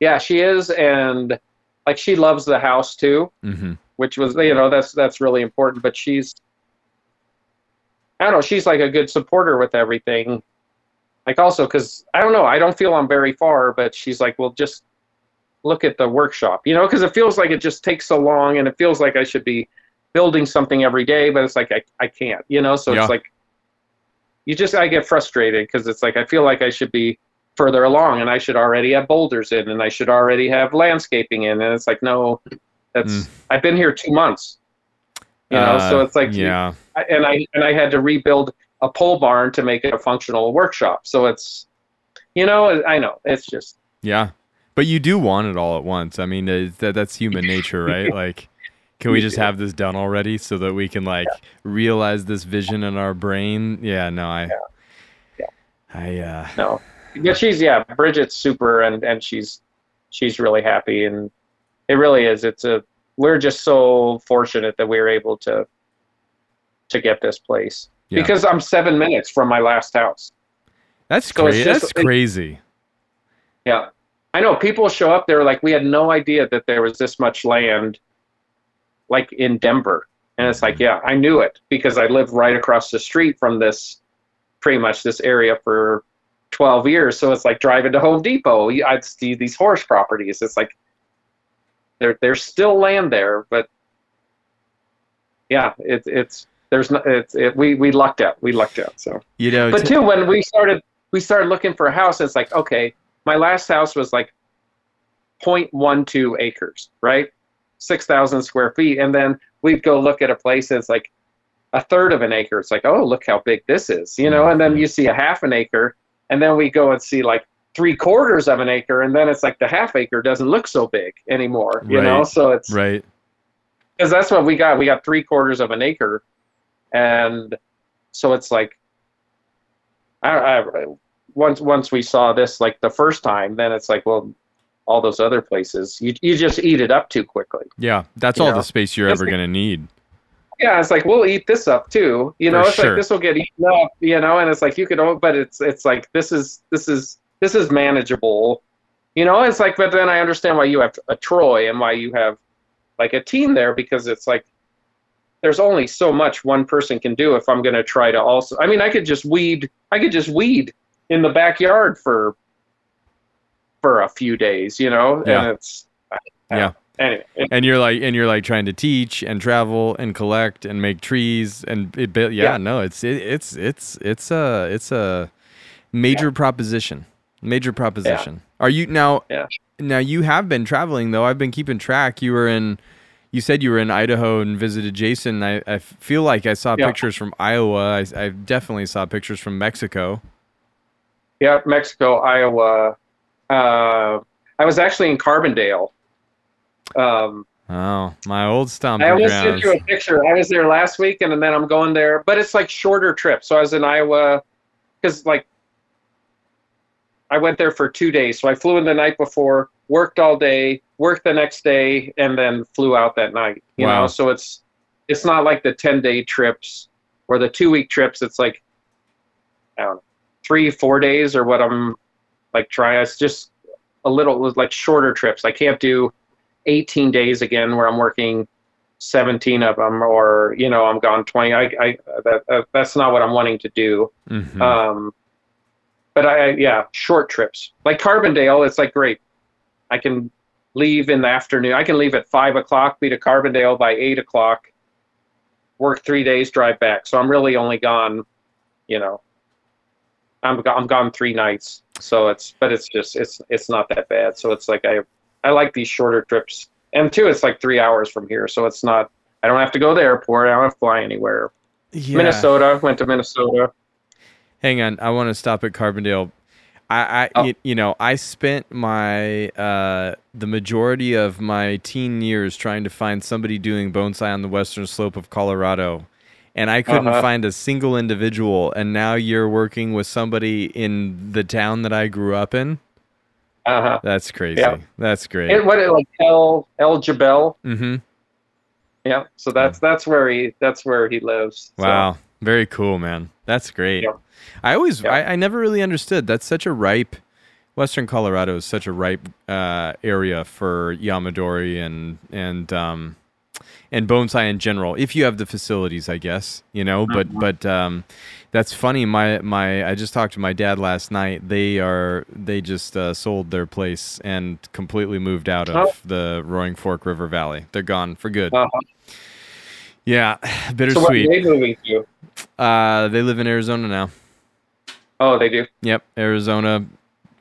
Yeah, she is, and like she loves the house too. Mm-hmm. which was you know that's that's really important but she's i don't know she's like a good supporter with everything like also because i don't know i don't feel i'm very far but she's like well just look at the workshop you know because it feels like it just takes so long and it feels like i should be building something every day but it's like i, I can't you know so Yeah. it's like you just i get frustrated because it's like i feel like i should be further along and i should already have boulders in and i should already have landscaping in and it's like no that's Mm. i've been here two months you know so it's like Uh, yeah, and i and i had to rebuild a pole barn to make it a functional workshop so it's you know i know it's just yeah. But you do want it all at once. I mean, that that's human nature, right? Like, can we just have this done already so that we can like realize this vision in our brain? Yeah. No, I. Yeah. I uh, no but she's yeah bridget's super and and she's she's really happy and it really is it's a we're just so fortunate that we were able to to get this place Yeah. because i'm seven minutes from my last house that's So crazy. That's it- crazy. Yeah. I know people show up there like we had no idea that there was this much land like in Denver. And it's like, mm-hmm. yeah, I knew it because I lived right across the street from this pretty much this area for 12 years. So it's like driving to Home Depot, I'd see these horse properties. It's like there there's still land there, but yeah, it's it's there's no it's it, we we lucked out. We lucked out. So You know, but too when we started we started looking for a house it's like okay my last house was like 0.12 acres right? 6000 square feet. And then we'd go look at a place and it's like a third of an acre. It's like oh look how big this is you know? And then you see a half an acre and then we go and see like three quarters of an acre and then it's like the half acre doesn't look so big anymore you know? So it's right. because that's what we got. We got three quarters of an acre, and so it's like, I, I once once we saw this like the first time, then it's like, well, all those other places, you you just eat it up too quickly. Yeah, that's all know, the space you're it's ever like- gonna need. Yeah, it's like we'll eat this up too. You know, For it's sure. like this will get eaten up. You know, and it's like you could, but it's it's like this is this is this is manageable. You know, it's like, but then I understand why you have a Troy and why you have like a team there because it's like there's only so much one person can do if I'm going to try to also. I mean, I could just weed. I could just weed in the backyard for for a few days. You know, Yeah. and it's I- I Yeah. Anyway, it- And you're like, and you're like trying to teach and travel and collect and make trees and it, build. yeah, Yeah. no, it's it, it's it's it's a it's a major proposition. Major proposition. Are you now? Yeah. Now you have been traveling though. I've been keeping track. You were in. You said you were in Idaho and visited Jason. I, I feel like I saw Yeah. pictures from Iowa. I, I definitely saw pictures from Mexico. Yeah, Mexico, Iowa. Uh, I was actually in Carbondale. Um, Oh, my old stomping I almost sent you a picture. I was there last week, and then I'm going there, but it's like shorter trip. So I was in Iowa because like I went there for two days. So I flew in the night before, worked all day, worked the next day, and then flew out that night. You Wow. know, so it's it's not like the ten day trips or the two week trips. It's like I don't know, three, four days or what I'm like trying. It's just a little like shorter trips. I can't do 18 days again where I'm working 17 of them or you know I'm gone 20. I, I that, that that's not what I'm wanting to do. Mhm. Um, but I, yeah, short trips like Carbondale. It's like great. I can leave in the afternoon. I can leave at five o'clock, be to Carbondale by eight o'clock, work three days, drive back. So I'm really only gone, you know, I'm I'm gone three nights. So it's but it's just it's it's not that bad. So it's like I I like these shorter trips. And two, it's like three hours from here, so it's not. I don't have to go to the airport. I don't have to fly anywhere. yeah. Minnesota went to Minnesota. Hang on, I want to stop at Carbondale. I, I Oh. you, you know, I spent my uh, the majority of my teen years trying to find somebody doing bonsai on the western slope of Colorado, and I couldn't Uh-huh. find a single individual. And now you're working with somebody in the town that I grew up in. Uh huh. That's crazy. Yeah. That's great. It, what like El El Jebel? mm-hmm. Yeah. So that's that's where he that's where he lives. So, Wow. Very cool, man. That's great. Yeah. I always, Yeah. I, I never really understood. That's such a ripe, Western Colorado is such a ripe uh, area for Yamadori and and um, and bonsai in general. If you have the facilities, I guess you know. But Mhm. but um, that's funny. My my I just talked to my dad last night. They are they just uh, sold their place and completely moved out of Oh. the Roaring Fork River Valley. They're gone for good. Uh-huh. Yeah, So what are bittersweet. they moving to? Uh, they live in Arizona now. Oh, they do. Yep, Arizona,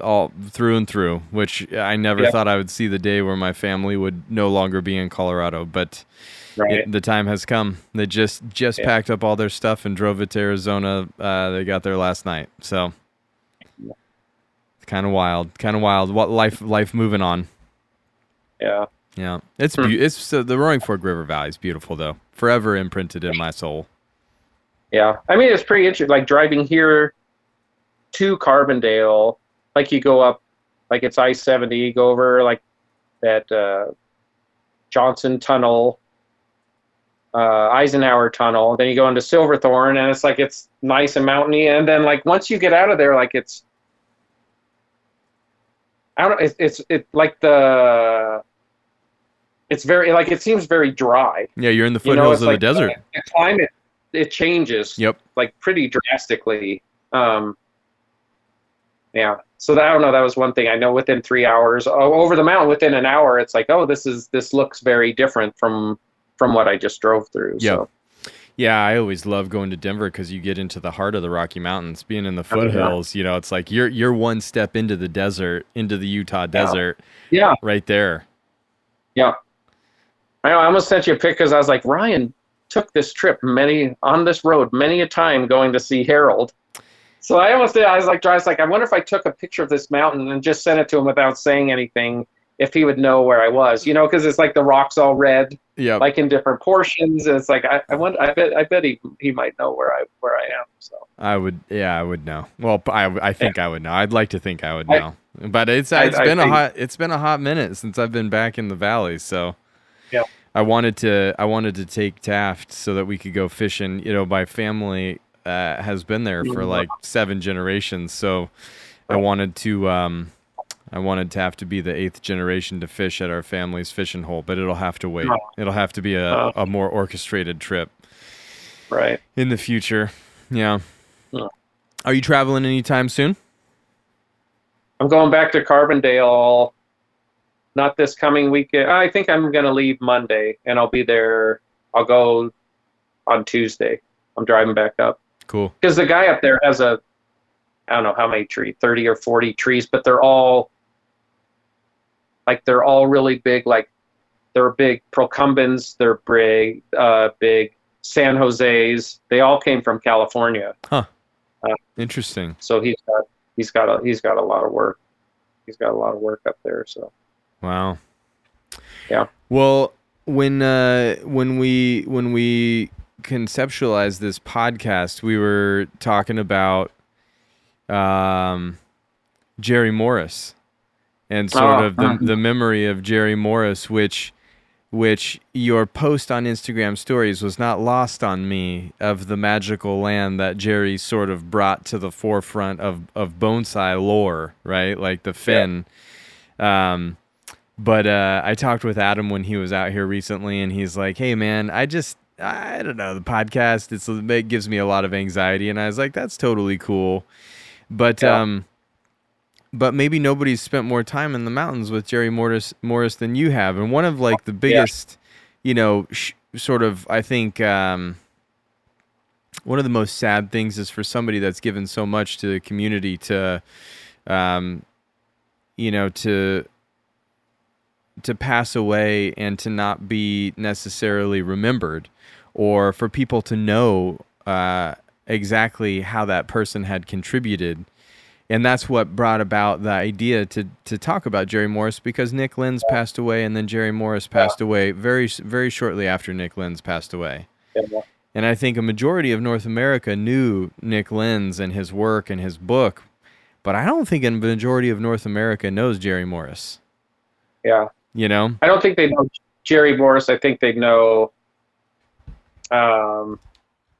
all through and through. Which I never Yeah. thought I would see the day where my family would no longer be in Colorado, but Right. it, the time has come. They just just Yeah. packed up all their stuff and drove it to Arizona. Uh, they got there last night, so it's kind of wild. Kind of wild. What life life moving on. Yeah. Yeah, it's Hmm. beau- it's uh, the Roaring Fork River Valley is beautiful though. Forever imprinted in my soul. Yeah. I mean, it's pretty interesting. Like driving here to Carbondale, like you go up, like it's I seventy, you go over like that uh, Johnson Tunnel, uh, Eisenhower Tunnel. Then you go into Silverthorne, and it's like it's nice and mountainy. And then like once you get out of there, like it's I don't. It's it's it like the. It's very like it seems very dry. Yeah, you're in the You know, foothills of like the desert. The, the climate it changes Yep. like pretty drastically. Um, yeah. So that, I don't know. That was one thing I know. Within three hours, oh, over the mountain, within an hour, it's like, oh, this is this looks very different from from what I just drove through. Yeah. So Yeah, I always love going to Denver because you get into the heart of the Rocky Mountains. Being in the Oh, yeah. foothills, you know, it's like you're you're one step into the desert, into the Utah desert, yeah, right there. yeah. I know. I almost sent you a pic because I was like, Ryan took this trip many on this road many a time going to see Harold. So I almost did. I was like, I was like, I wonder if I took a picture of this mountain and just sent it to him without saying anything, if he would know where I was. You know, because it's like the rocks all red. Yeah, like in different portions. And it's like I, I wonder, I bet I bet he he might know where I where I am. So I would. Yeah, I would know. Well, I, I think I would know. I'd like to think I would I- know. but it's I- it's I been a hot it's been a hot minute since I've been back in the valley. So Yeah. I wanted to I wanted to take Taft so that we could go fishing. You know, my family uh, has been there for like seven generations. So I wanted to um, I wanted Taft to be the eighth generation to fish at our family's fishing hole, but it'll have to wait. It'll have to be a, Oh. a more orchestrated trip right. in the future. Yeah. Yeah. Are you traveling anytime soon? I'm going back to Carbondale. Not this coming weekend. I think I'm gonna leave Monday, and I'll be there. I'll go on Tuesday. I'm driving back up Cool. because the guy up there has a I don't know how many trees, thirty or forty trees, but they're all like they're all really big. Like they're big procumbens. They're big, uh, big San Jose's. They all came from California. Huh. Interesting. So he's got he's got a he's got a lot of work. He's got a lot of work up there. So Wow. Yeah. Well, when uh when we when we conceptualized this podcast, we were talking about um Jerry Morris and sort Oh, of the, uh. the memory of Jerry Morris, which which your post on Instagram stories was not lost on me of the magical land that Jerry sort of brought to the forefront of, of bonsai lore, right? Like the Finn. Um, but uh, I talked with Adam when he was out here recently, and he's like, "Hey, man, I just I don't know the podcast. It's it gives me a lot of anxiety," and I was like, "That's totally cool." But Yeah. um, but maybe nobody's spent more time in the mountains with Jerry Morris Morris than you have, and one of like the biggest, you know, sh- sort of I think um, one of the most sad things is for somebody that's given so much to the community to, um, you know, to to pass away and to not be necessarily remembered, or for people to know uh, exactly how that person had contributed and that's what brought about the idea to to talk about Jerry Morris because Nick Lenz passed away, and then Jerry Morris passed away very very shortly after Nick Lenz passed away. Yeah. And I think a majority of North America knew Nick Lenz and his work and his book, but I don't think a majority of North America knows Jerry Morris. Yeah. You know? I don't think they know Jerry Morris. I think they know, um,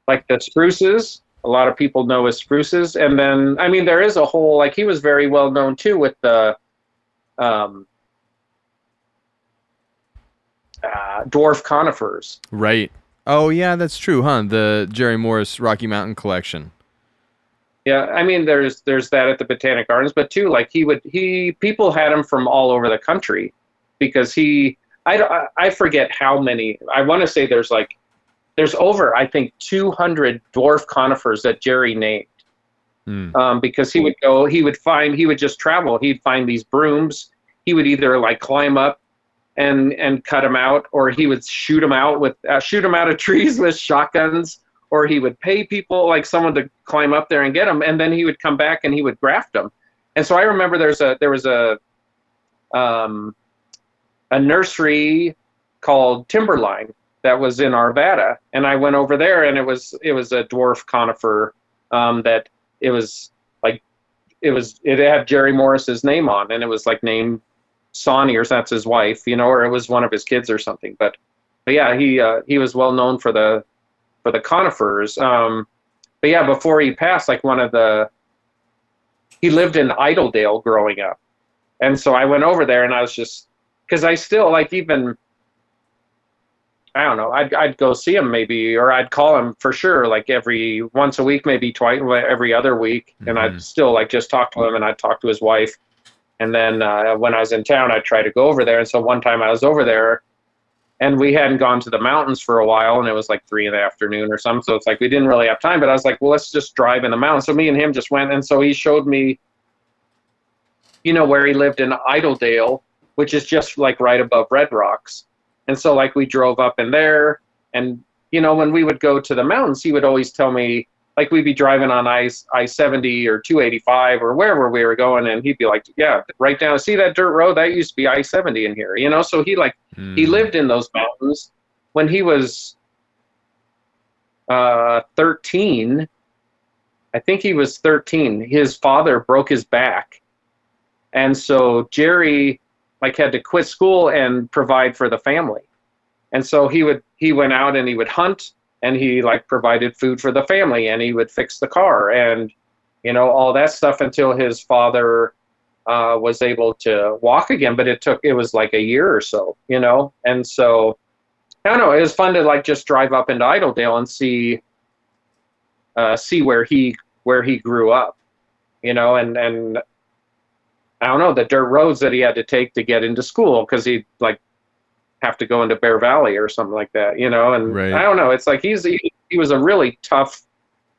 like the Spruces. A lot of people know as Spruces, and then I mean there is a whole like he was very well known too with the, um, uh, dwarf conifers. Right. Oh yeah, that's true, huh? The Jerry Morris Rocky Mountain Collection. Yeah, I mean there's there's that at the Botanic Gardens, but too like he would he people had him from all over the country because he I I forget how many I want to say there's like there's over I think 200 dwarf conifers that Jerry named. Hmm. um, because he would go he would find he would just travel. He'd find these brooms. He would either like climb up and and cut them out or he would shoot them out with uh, shoot them out of trees with shotguns or he would pay people like someone to climb up there and get them and then he would come back and he would graft them and so i remember there's a there was a um, a nursery called timberline that was in arvada and i went over there and it was it was a dwarf conifer um, that it was like it was it had jerry morris's name on and it was like named Sonny or that's his wife, you know, or it was one of his kids or something. But, but yeah, he uh, he was well known for the for the conifers. Um, but yeah, before he passed, like one of the he lived in Idledale growing up, and so I went over there and I was just because I still like even I don't know I'd I'd go see him maybe or I'd call him for sure like every once a week maybe twice every other week and Mhm. I'd still like just talk to him and I'd talk to his wife and then uh, when I was in town, I'd try to go over there. And so one time I was over there, and we hadn't gone to the mountains for a while, and it was like three in the afternoon or something. So it's like we didn't really have time. But I was like, well, let's just drive in the mountains. So me and him just went, and so he showed me, you know, where he lived in Idledale, which is just like right above Red Rocks. And so like we drove up in there, and you know, when we would go to the mountains, he would always tell me like we'd be driving on I I seventy or two eighty five or wherever we were going, and he'd be like, "Yeah, right down. See that dirt road? That used to be I seventy in here." You know, so he like he Hmm. lived in those mountains when he was uh, thirteen. I think he was thirteen. His father broke his back, and so Jerry like had to quit school and provide for the family, and so he would he went out and he would hunt and he like provided food for the family and he would fix the car and you know all that stuff until his father uh, was able to walk again. But it took it was like a year or so you know? And so i don't know it was fun to like just drive up into idledale and see uh, see where he where he grew up you know? And and i don't know the dirt roads that he had to take to get into school because he'd like have to go into Bear Valley or something like that, you know. And Right. I don't know. It's like he's he, he was a really tough.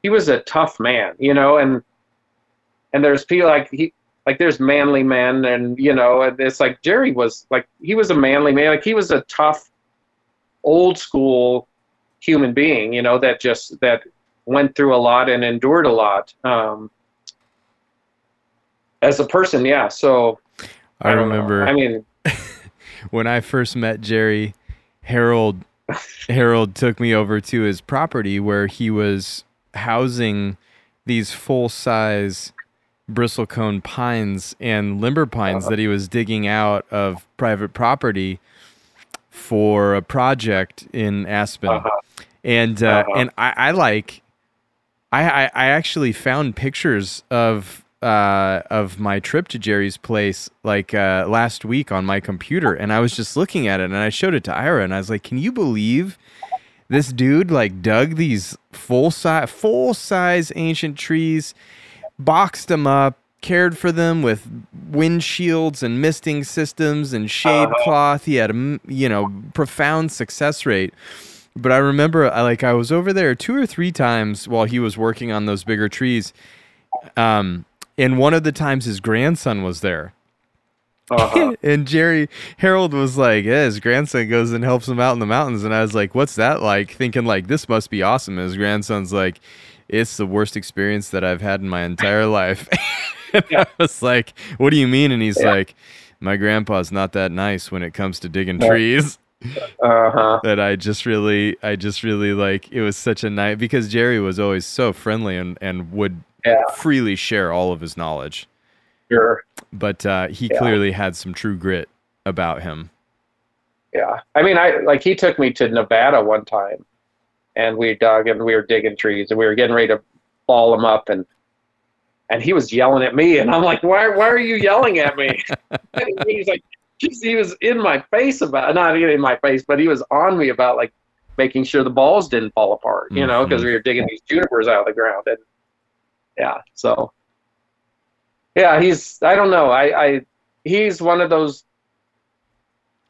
He was a tough man, you know. And and there's people like he like there's manly men, and you know, and it's like Jerry was like he was a manly man. Like he was a tough, old school human being, you know, that just that went through a lot and endured a lot. Um, as a person, yeah. So I know. remember I mean, when I first met Jerry, Harold Harold took me over to his property where he was housing these full size bristlecone pines and limber pines that he was digging out of private property for a project in Aspen. Uh-huh. And uh, Uh-huh. and I, I like I, I I actually found pictures of uh, of my trip to Jerry's place like uh, last week on my computer, and I was just looking at it, and I showed it to Ira, and I was like, "Can you believe this dude like dug these full size full size ancient trees, boxed them up, cared for them with windshields and misting systems and shade Uh-huh. cloth. He had a you know profound success rate." But I remember, I like, I was over there two or three times while he was working on those bigger trees. Um, and one of the times his grandson was there. Uh-huh. and Jerry Harold was like, yeah, his grandson goes and helps him out in the mountains. And I was like, what's that like? Thinking like this must be awesome. And his grandson's like, it's the worst experience that I've had in my entire life. and I was like, what do you mean? And he's Yeah. like, my grandpa's not that nice when it comes to digging Yeah. trees Uh-huh. that I just really, I just really like. It was such a night because Jerry was always so friendly and and would Yeah. freely share all of his knowledge. Sure. But uh, he Yeah. clearly had some true grit about him. Yeah. I mean, I like he took me to Nevada one time, and we dug and we were digging trees and we were getting ready to ball them up and and he was yelling at me and I'm like, why why are you yelling at me? he's like, he was in my face about not in my face, but he was on me about like making sure the balls didn't fall apart, you know, because Mhm. we were digging these junipers out of the ground and yeah, so yeah, he's I don't know, I I he's one of those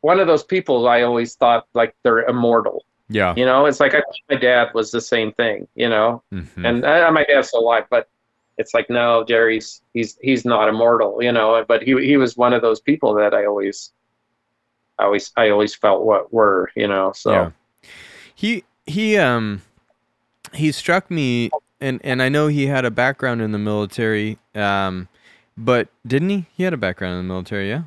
one of those people I always thought like they're immortal. Yeah. You know, it's like I thought my dad was the same thing. You know, Mhm. and uh, my dad's still alive, but it's like no, Jerry's he's he's not immortal. You know, but he he was one of those people that I always, I always I always felt what were. You know, so Yeah. He he um he struck me and and I know he had a background in the military um but didn't he? He had a background in the military, yeah.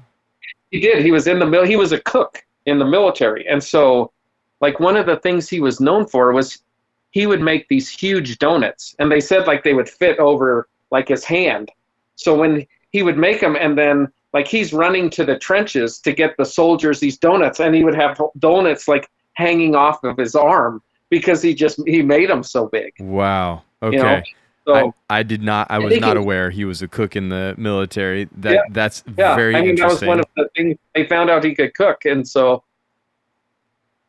He did. He was in the mil. He was a cook in the military, and so, like one of the things he was known for was he would make these huge donuts, and they said like they would fit over like his hand. So when he would make them, and then like he's running to the trenches to get the soldiers these donuts, and he would have donuts like hanging off of his arm because he just he made them so big. Wow. Okay. You know, So I, I did not I was not it- aware he was a cook in the military. That Yeah. that's yeah, very I mean that was one of the things they found out he could cook, and so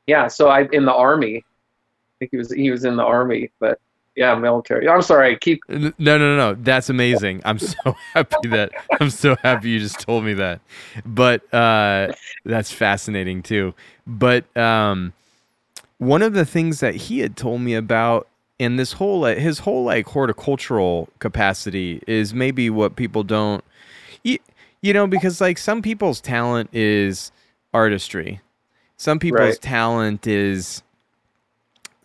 yeah, so I in the army. I think he was he was in the army, but yeah, military. I'm sorry, I keep No, no, no, no. That's amazing. I'm so happy that I'm so happy you just told me that. But uh, that's fascinating too. But um, one of the things that he had told me about, and this whole his whole like horticultural capacity is maybe what people don't, you, you know, because like some people's talent is artistry, some people's Right. talent is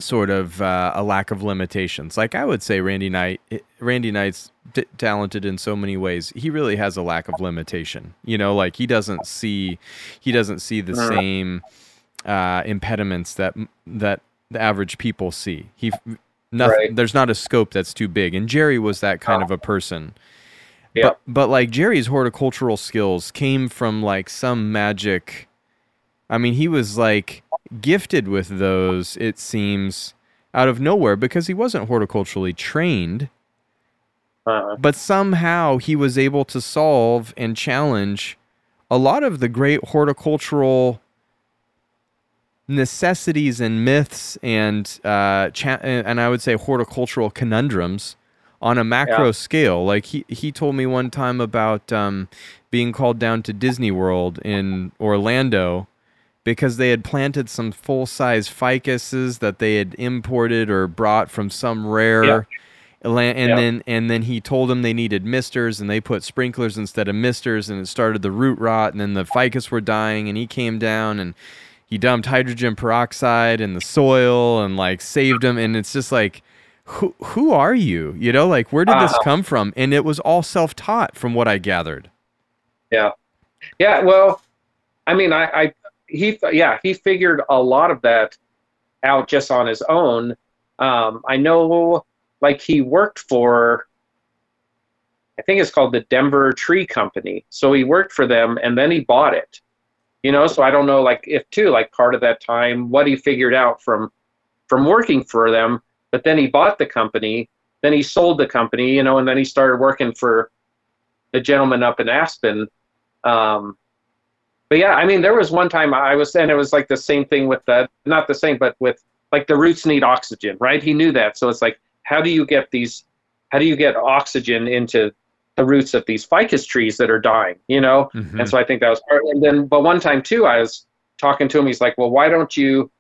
sort of uh, a lack of limitations. Like I would say, Randy Knight, Randy Knight's t- talented in so many ways. He really has a lack of limitation. You know, like he doesn't see, he doesn't see the Uh. same uh, impediments that that the average people see. He, nothing, Right. there's not a scope that's too big. And Jerry was that kind of a person. Yeah. But, but like Jerry's horticultural skills came from like some magic. I mean, he was like gifted with those, it seems, out of nowhere because he wasn't horticulturally trained, uh, but somehow he was able to solve and challenge a lot of the great horticultural necessities and myths and uh, cha- and I would say horticultural conundrums on a macro Yeah. scale. Like he he told me one time about um, being called down to Disney World in Orlando because they had planted some full size ficuses that they had imported or brought from some rare. la- And Yeah. then and then he told them they needed misters and they put sprinklers instead of misters and it started the root rot and then the ficus were dying and he came down and he dumped hydrogen peroxide in the soil and like saved them and it's just like who who are you you know like where did this Uh-huh. come from and it was all self-taught from what i gathered Yeah, yeah, well, I mean, I, I he yeah he figured a lot of that out just on his own. Um, I know, like he worked for I think it's called the Denver Tree Company. So he worked for them and then he bought it. You know, so I don't know like if too like part of that time what he figured out from from working for them, but then he bought the company, then he sold the company, you know, and then he started working for the gentleman up in Aspen. Um, but yeah, I mean, there was one time I was, and it was like the same thing with the, not the same, but with like the roots need oxygen, right? He knew that. So it's like, how do you get these, how do you get oxygen into the roots of these ficus trees that are dying, you know? Mhm. And so I think that was part. And then, but one time too, I was talking to him. He's like, well, why don't you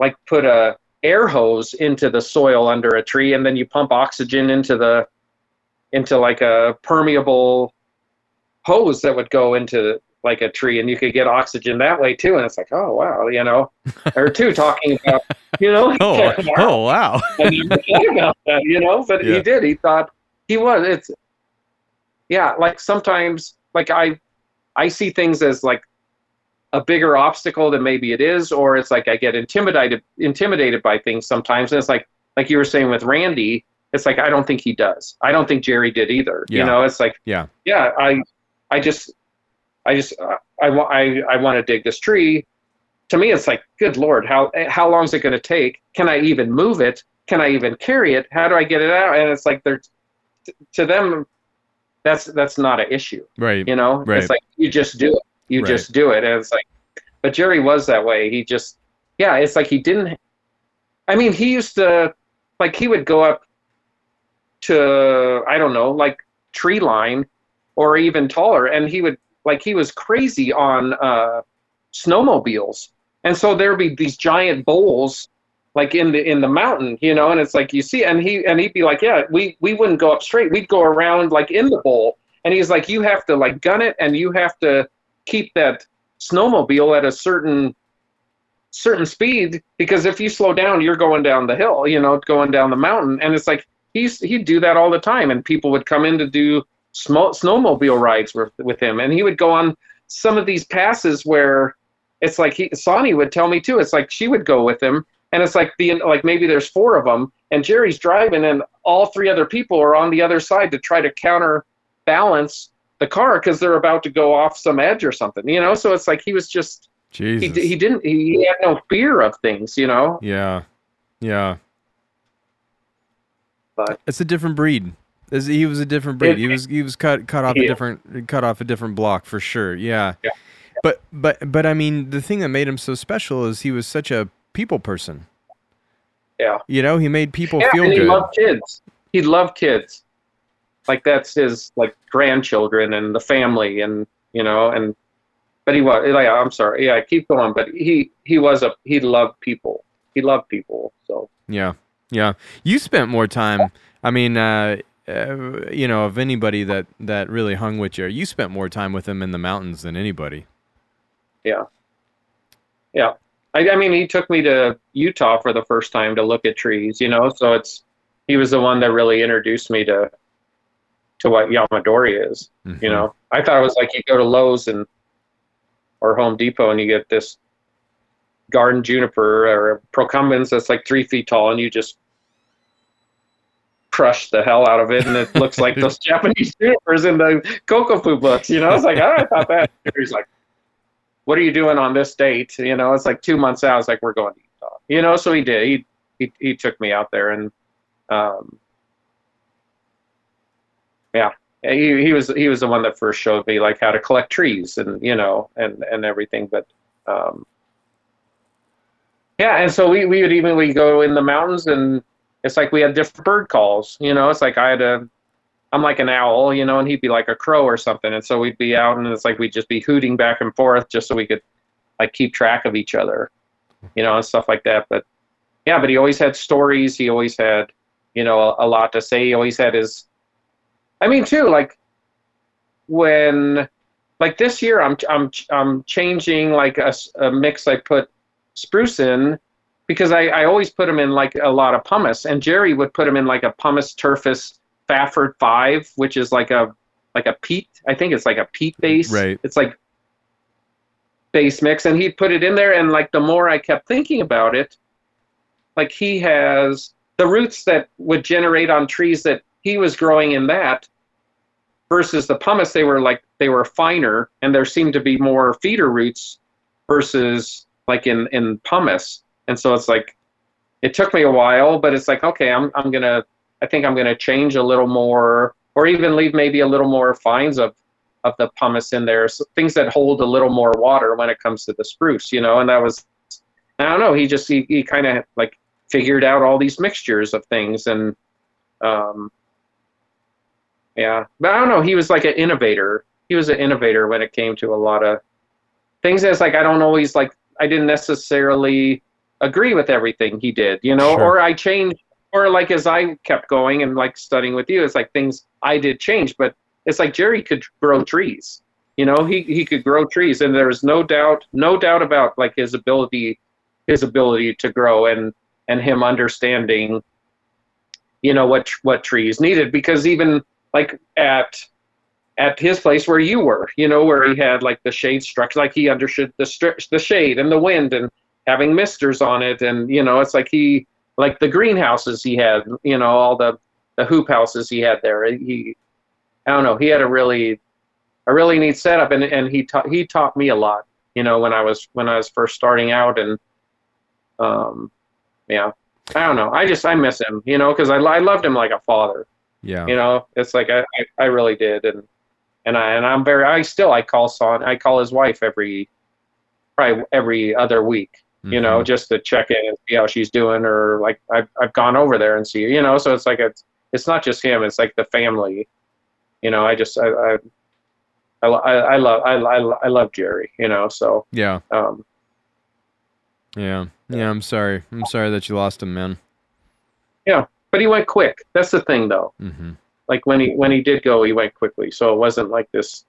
like put a air hose into the soil under a tree and then you pump oxygen into the, into like a permeable hose that would go into like a tree and you could get oxygen that way too. And it's like, oh, wow, you know, or two talking about, you know, Oh, oh wow. Thought about that, you know, but Yeah. he did. He thought he was. It's yeah, like sometimes like I I see things as like a bigger obstacle than maybe it is, or it's like I get intimidated intimidated by things sometimes. And it's like like you were saying with Randy, it's like I don't think he does. I don't think Jerry did either. Yeah. You know, it's like Yeah. yeah, I I just I just uh, I want I I want to dig this tree. To me, it's like, good lord, how how long is it going to take? Can I even move it? Can I even carry it? How do I get it out? And it's like they're t- to them, that's that's not an issue. Right. You know, Right. it's like you just do it. You Right. just do it, and it's like, but Jerry was that way. He just, yeah, it's like he didn't. I mean, he used to, like, he would go up to I don't know, like tree line, or even taller, and he would like he was crazy on uh, snowmobiles, and so there'd be these giant bowls like in the in the mountain, you know, and it's like you see, and he and he'd be like, yeah, we we wouldn't go up straight, we'd go around like in the bowl, and he's like, you have to like gun it, and you have to keep that snowmobile at a certain certain speed because if you slow down, you're going down the hill, you know, going down the mountain, and it's like he's he'd do that all the time, and people would come in to do snow, snowmobile rides with with him, and he would go on some of these passes where it's like he Sonny would tell me too. It's like she would go with him, and it's like the like maybe there's four of them, and Jerry's driving, and all three other people are on the other side to try to counterbalance the car because they're about to go off some edge or something, you know. So it's like he was just he Jesus. he didn't he had no fear of things, you know. yeah. Yeah. But It's a different breed. Is- He was a different breed. He was he was cut cut off a different cut off a different block for sure. Yeah. Yeah. But but but I mean the thing that made him so special is he was such a people person. Yeah. You know, he made people yeah, feel and he good. loved kids. He loved kids. Like that's his like grandchildren and the family and you know and but he was like I'm sorry yeah keep going but he he was a he loved people he loved people so Yeah, yeah. You spent more time. I mean, uh, uh, you know, of anybody that that really hung with you, you spent more time with him in the mountains than anybody. Yeah yeah I, I mean he took me to Utah for the first time to look at trees you know so it's he was the one that really introduced me to to what Yamadori is Mhm. You know, I thought it was like you go to Lowe's and or Home Depot and you get this garden juniper or procumbens that's like three feet tall and you just crush the hell out of it and it looks like those Japanese junipers in the Kokufu books. You know, it's like oh, I thought that. He's like, "What are you doing on this date?" You know, it's like two months out. I was like we're going to Utah. You know, so he did. He he he took me out there and um, yeah he he was he was the one that first showed me like how to collect trees and you know and and everything but um yeah and so we we would even we go in the mountains and it's like we had different bird calls you know it's like i had a i'm like an owl you know and he'd be like a crow or something. And so we'd be out and it's like we'd just be hooting back and forth just so we could like keep track of each other you know and stuff like that. But yeah but he always had stories. He always had you know a, a lot to say. He always had his I mean, too, like when, like this year, I'm I'm I'm changing like a, a mix. I put spruce in because I, I always put them in like a lot of pumice, and Jerry would put them in like a pumice Turface Fafard five, which is like a like a peat. I think it's like a peat base. Right. It's like base mix, and he'd put it in there, and like the more I kept thinking about it, like he has the roots that would generate on trees that he was growing in that versus the pumice they were like they were finer and there seemed to be more feeder roots versus like in in pumice and so it's like it took me a while but it's like okay i'm i'm gonna i think i'm gonna change a little more or even leave maybe a little more fines of of the pumice in there so things that hold a little more water when it comes to the spruce you know and that was i don't know he just he, he kind of like figured out all these mixtures of things and um yeah but i don't know he was like an innovator he was an innovator when it came to a lot of things that's like i don't always like i didn't necessarily agree with everything he did you know Sure. or i changed or like as i kept going and like studying with you it's like things i did change but it's like jerry could grow trees. You know he, he could grow trees and there's no doubt no doubt about like his ability his ability to grow and and him understanding you know what what trees needed. Because even like at at his place where you were you know where he had like the shade structure like he understood the stri- the shade and the wind and having misters on it and you know it's like he like the greenhouses he had you know all the the hoop houses he had there. He i don't know he had a really a really neat setup and and he taught he taught me a lot you know when i was when i was first starting out and um yeah. I don't know i just i miss him you know because I, I loved him like a father. Yeah. you know it's like I, I, I really did and and i and i'm very i still i call son i call his wife every probably every other week you know Mhm. just to check in and see how she's doing or like i've, I've gone over there and see you know so it's like it's it's not just him it's like the family you know i just i i I, I, I love I, I, I love Jerry, you know. So Yeah. um, Yeah. Yeah. I'm sorry. I'm sorry that you lost him, man. Yeah, but he went quick. That's the thing, though. hmm Like when he when he did go, he went quickly. So it wasn't like this.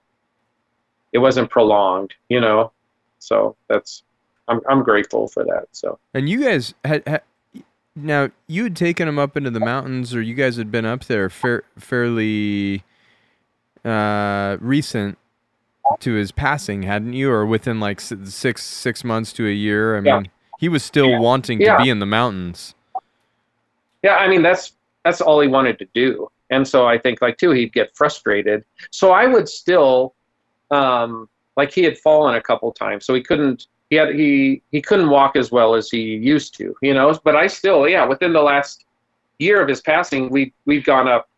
It wasn't prolonged, you know. So that's I'm I'm grateful for that. So And you guys had, had now you had taken him up into the mountains, or you guys had been up there fair, fairly uh, recent to his passing, hadn't you? Or within like six six months to a year. I Yeah. mean, he was still Yeah. wanting Yeah. to be in the mountains. yeah, I mean that's that's all he wanted to do. And so I think like too he'd get frustrated. So I would still um like he had fallen a couple times, so he couldn't he had he he couldn't walk as well as he used to, you know. But I still yeah within the last year of his passing we we've gone up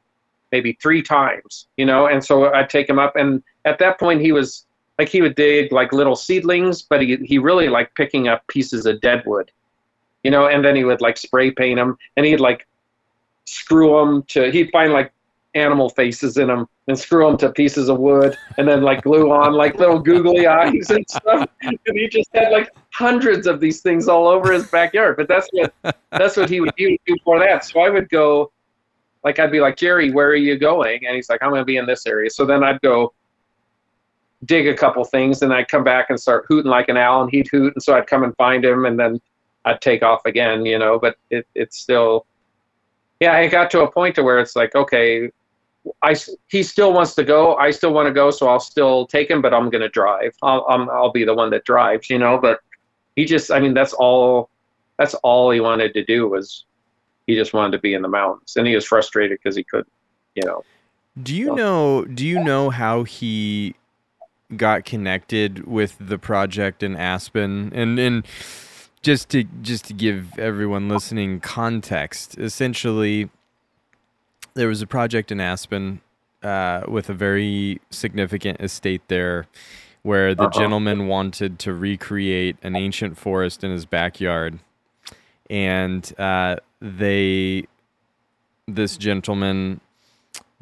maybe three times, you know. And so I'd take him up, and at that point he was like he would dig like little seedlings, but he he really liked picking up pieces of dead wood, you know. And then he would like spray paint them, and he'd like screw them to he'd find like animal faces in them and screw them to pieces of wood and then like glue on like little googly eyes and stuff. And he just had like hundreds of these things all over his backyard. But that's what that's what he would, he would do for that. So i would go like i'd be like jerry where are you going? And he's like i'm going to be in this area. So then i'd go dig a couple things and i'd come back and start hooting like an owl and he'd hoot. And so i'd come and find him and then i'd take off again you know but it, it's still yeah it got to a point to where it's like okay I, he still wants to go. I still want to go, so I'll still take him, but I'm going to drive. I'll, I'm, I'll be the one that drives, you know. But he just, I mean, that's all. That's all he wanted to do was, he just wanted to be in the mountains, and he was frustrated because he couldn't, you know. Do you So- know? Do you know how he got connected with the project in Aspen? And and just to just to give everyone listening context, essentially, there was a project in Aspen uh, with a very significant estate there, where the Uh-huh. gentleman wanted to recreate an ancient forest in his backyard, and uh, they this gentleman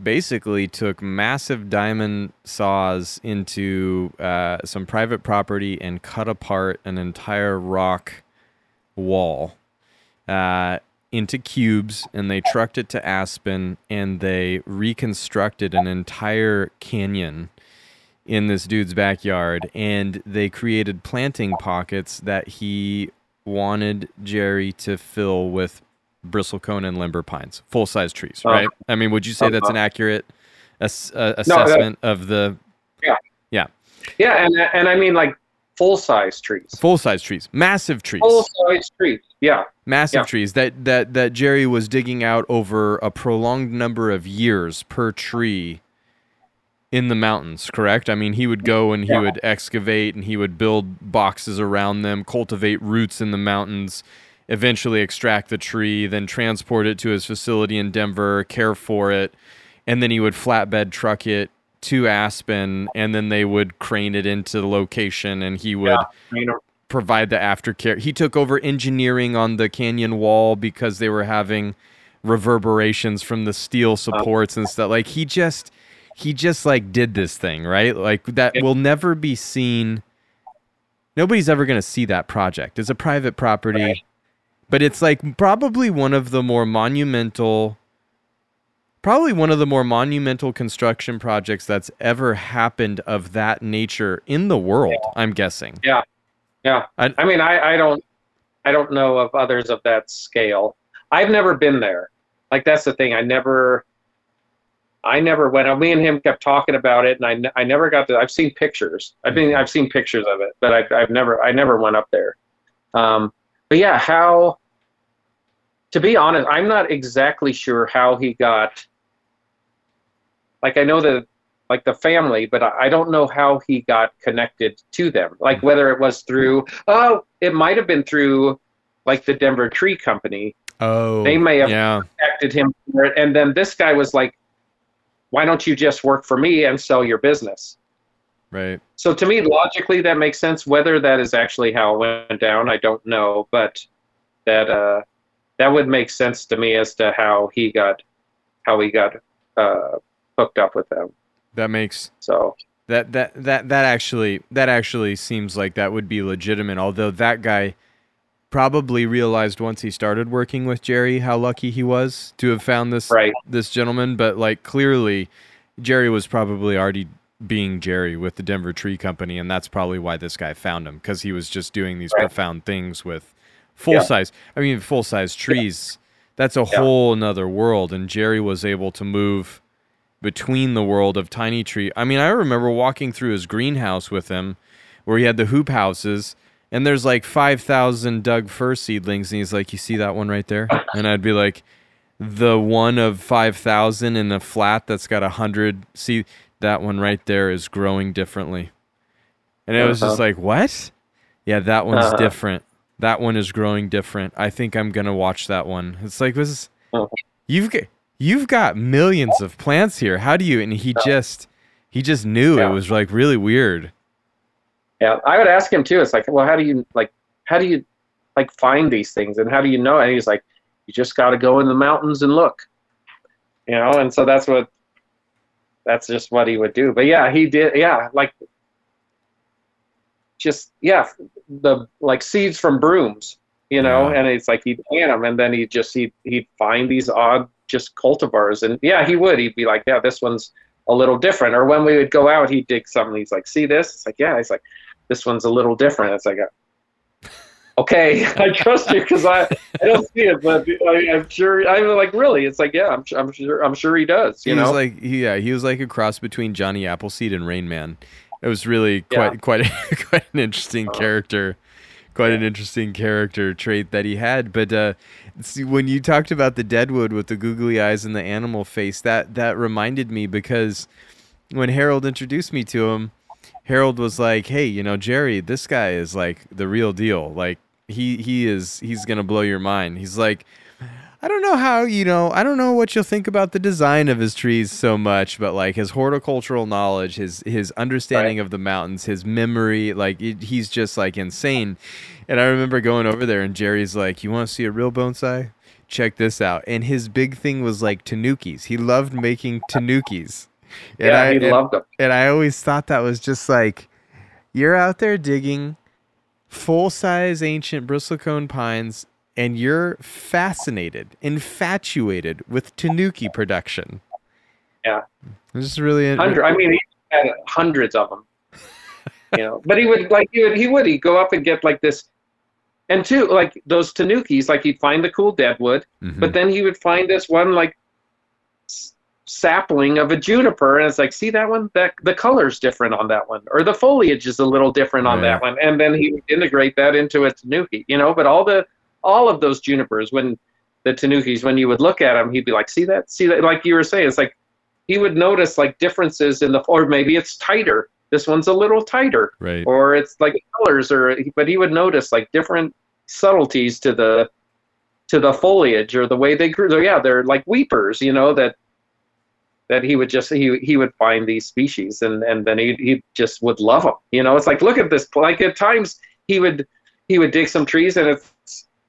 basically took massive diamond saws into uh, some private property and cut apart an entire rock wall uh, into cubes and they trucked it to Aspen and they reconstructed an entire canyon in this dude's backyard and they created planting pockets that he wanted Jerry to fill with bristlecone and limber pines, full size trees, Uh, right? I mean, would you say that's uh-huh. an accurate ass- uh, assessment of the Yeah. Yeah. Yeah, and and I mean like full size trees, full size trees, massive trees? full size trees. Yeah. massive Yeah. trees that that that Jerry was digging out over a prolonged number of years per tree in the mountains, correct? I mean, he would go and he Yeah. would excavate and he would build boxes around them, cultivate roots in the mountains, eventually extract the tree, then transport it to his facility in Denver, care for it, and then he would flatbed truck it to Aspen and then they would crane it into the location and he would Yeah. Provide the aftercare. He took over engineering on the canyon wall because they were having reverberations from the steel supports and stuff. Like he just he just like did this thing, right? Like that will never be seen. Nobody's ever going to see that project. It's a private property. Right. But it's like probably one of the more monumental probably one of the more monumental construction projects that's ever happened of that nature in the world, I'm guessing. yeah. I- I mean, I, I don't, I don't know of others of that scale. I've never been there. Like that's the thing. I never, I never went. Me and him kept talking about it, and I, I never got to. I've seen pictures. I've been, I've seen pictures of it, but I've, I've never, I never went up there. Um, but yeah, how? To be honest, I'm not exactly sure how he got. Like I know that like the family, but I don't know how he got connected to them. Like whether it was through, oh, it might have been through, like the Denver Tree Company Oh. They may have- Yeah. contacted him for it, and then this guy was like, "Why don't you just work for me and sell your business?" Right. So to me, logically, that makes sense. Whether that is actually how it went down, I don't know, but that uh, that would make sense to me as to how he got how he got uh, hooked up with them. That makes So that that that that actually that actually seems like that would be legitimate. Although that guy probably realized once he started working with Jerry how lucky he was to have found this right, this gentleman. But like clearly, Jerry was probably already being Jerry with the Denver Tree Company, and that's probably why this guy found him because he was just doing these Right. profound things with full Yeah. size. I mean, full size trees. That's a whole another world, and Jerry was able to move between the world of tiny tree. I mean, I remember walking through his greenhouse with him, where he had the hoop houses, and there's like five thousand Doug fir seedlings, and he's like, "You see that one right there?" And I'd be like, "The one of five thousand in a flat that's got a hundred. See that one right there is growing differently." And it was just Uh-huh. like, "What?" Yeah, that one's Uh-huh. different. That one is growing different. I think I'm gonna watch that one. It's like this. is- Uh-huh. You've got you've got millions of plants here. How do you? And he just he just knew Yeah. it was like really weird. yeah. I would ask him too. It's like, well, how do you like? How do you like find these things, and how do you know? And he's like, you just got to go in the mountains and look. You know, and so that's what that's just what he would do. But yeah, he did. Yeah, like just yeah, the like seeds from brooms, you know, Yeah. and it's like he'd plant them, and then he just he he'd find these odd just cultivars, and yeah, he would. He'd be like, yeah, this one's a little different. Or when we would go out, he'd dig something. He's like, see this? It's like, yeah. He's like, this one's a little different. It's like, uh, okay, I trust you because I, I don't see it, but I, I'm sure. I'm like, really? It's like, yeah, I'm, I'm sure. I'm sure he does. You he know? was like yeah, he was like a cross between Johnny Appleseed and Rain Man. It was really quite Yeah. quite a, quite an interesting Oh. character, quite an interesting character trait that he had. But uh, see, when you talked about the deadwood with the googly eyes and the animal face, that that reminded me because when Harold introduced me to him, Harold was like, "Hey, you know, Jerry, this guy is like the real deal. Like he he is he's gonna blow your mind." He's like. I don't know how, you know, I don't know what you'll think about the design of his trees so much, but like his horticultural knowledge, his his understanding of the mountains, his memory, like it, he's just like insane. And I remember going over there and Jerry's like, "You want to see a real bonsai? Check this out." And his big thing was like tanukis. He loved making tanukis. And yeah, I, he and- loved them. and I always thought that was just like you're out there digging full size ancient bristlecone pines and you're fascinated, infatuated with tanuki production. Yeah. This is really Hundred. I mean, he had hundreds of them. You know, but he would like he would he would he'd go up and get like this, and two like those tanukis. Like he'd find the cool deadwood, Mhm. but then he would find this one like sapling of a juniper and it's like see that one that the color's different on that one or the foliage is a little different on Right. that one and then he would integrate that into a tanuki you know but all the all of those junipers when the tanukis when you would look at them he'd be like see that? See that? Like you were saying it's like he would notice like differences in the or maybe it's tighter. This one's a little tighter. Right. or it's like colors or but he would notice like different subtleties to the to the foliage or the way they grew. So yeah they're like weepers you know that that he would just he he would find these species and and then he he just would love them you know? It's like look at this like at times he would he would dig some trees and it's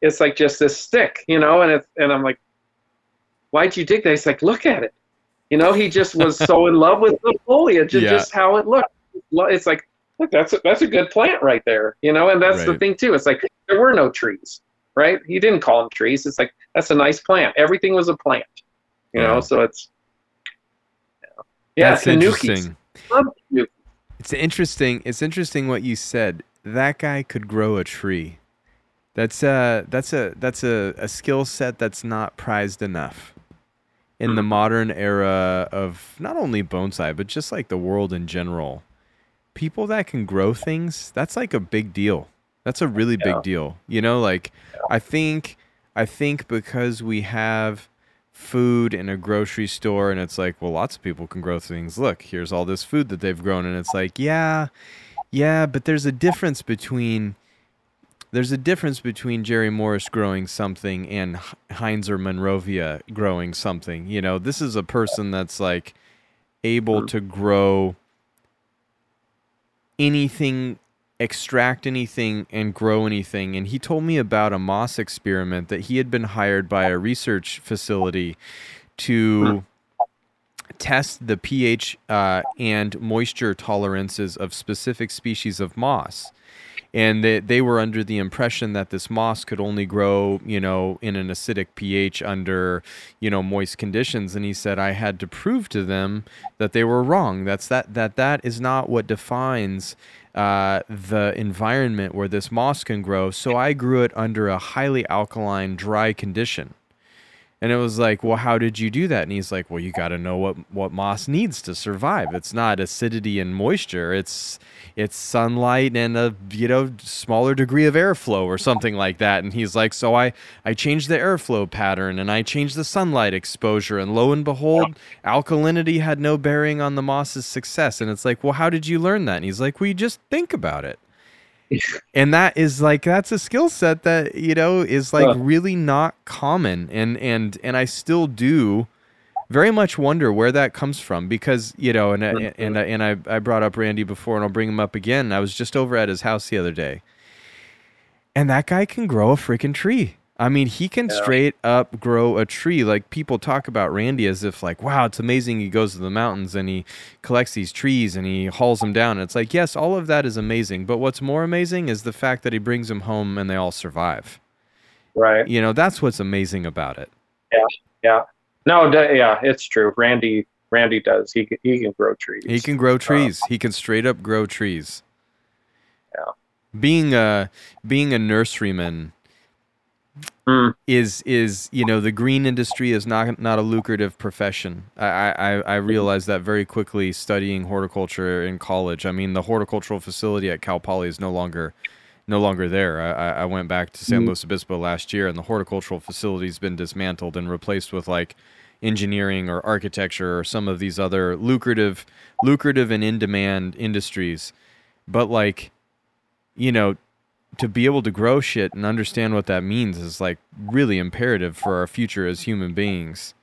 it's like just this stick you know and it's and i'm like why'd you dig that he's like look at it you know he just was so in love with the foliage and Yeah. just how it looked it's like look that's a, that's a good plant right there you know and that's the thing too it's like there were no trees right he didn't call them trees it's like that's a nice plant everything was a plant you know so it's yeah That's interesting. It's interesting. It's interesting what you said. That guy could grow a tree. That's a that's a that's a, a skill set that's not prized enough in the hmm. modern era of not only bonsai but just like the world in general. People that can grow things, that's like a big deal. That's a really Yeah. big deal. You know, like I think I think because we have food in a grocery store and it's like, well, lots of people can grow things. Look, here's all this food that they've grown and it's like, yeah, yeah, but there's a difference between there's a difference between Jerry Morris growing something and Heinz or Monrovia growing something. You know, this is a person that's like able to grow anything, extract anything, and grow anything. And he told me about a moss experiment that he had been hired by a research facility to test the pH uh, and moisture tolerances of specific species of moss. And they, they were under the impression that this moss could only grow, you know, in an acidic pH under, you know, moist conditions. And he said I had to prove to them that they were wrong. That's that that that is not what defines uh, the environment where this moss can grow. So I grew it under a highly alkaline, dry condition. And it was like, well, how did you do that? And he's like, well, you got to know what what moss needs to survive. It's not acidity and moisture. It's it's sunlight and a you know smaller degree of airflow or something like that. And he's like, so I I changed the airflow pattern and I changed the sunlight exposure, and lo and behold, alkalinity had no bearing on the moss's success. And it's like, well, how did you learn that? And he's like, well, you just think about it and that is like that's a skill set that you know is like Huh. really not common. And and and i still do very much wonder where that comes from because you know and I- and I- and I, I brought up randy before and i'll bring him up again. I was just over at his house the other day. And that guy can grow a freaking tree i mean he can Yeah. straight up grow a tree. Like people talk about randy as if like wow it's amazing he goes to the mountains and he collects these trees and he hauls them down. And it's like yes all of that is amazing but what's more amazing is the fact that he brings them home and they all survive. Right. You know that's what's amazing about it. Yeah Yeah. no d- yeah it's true. Randy randy does. He can, he can grow trees. He can grow uh, trees. He can straight up grow trees. Yeah. being a being a nurseryman Mm. is is you know the green industry is not not a lucrative profession. I I, I realized that very quickly studying horticulture in college. I mean the horticultural facility at Cal Poly is no longer no longer there. I, I went back to San Mm. Luis Obispo last year, and the horticultural facility's been dismantled and replaced with like engineering or architecture or some of these other lucrative lucrative and in demand industries. But like you know, to be able to grow shit and understand what that means is like really imperative for our future as human beings.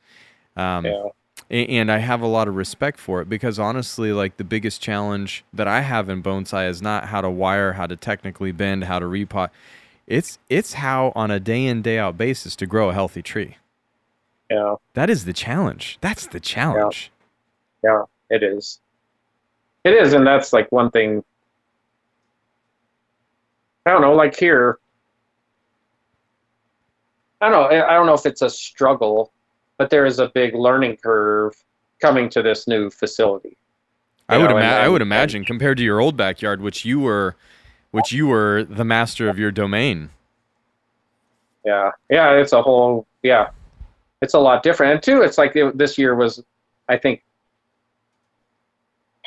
Um, yeah and I have a lot of respect for it because honestly, like the biggest challenge that I have in bonsai is not how to wire, how to technically bend, how to repot. It's it's how on a day in day out basis to grow a healthy tree. yeah That is the challenge. That's the challenge. yeah it is it is and that's like one thing i don't know like here i don't know i don't know if it's a struggle but there is a big learning curve coming to this new facility I would know, ima- and- I would and- imagine compared to your old backyard, which you were, which you were the master of your domain. Yeah, yeah, it's a whole yeah, it's a lot different. And two, it's like it, this year was, I think,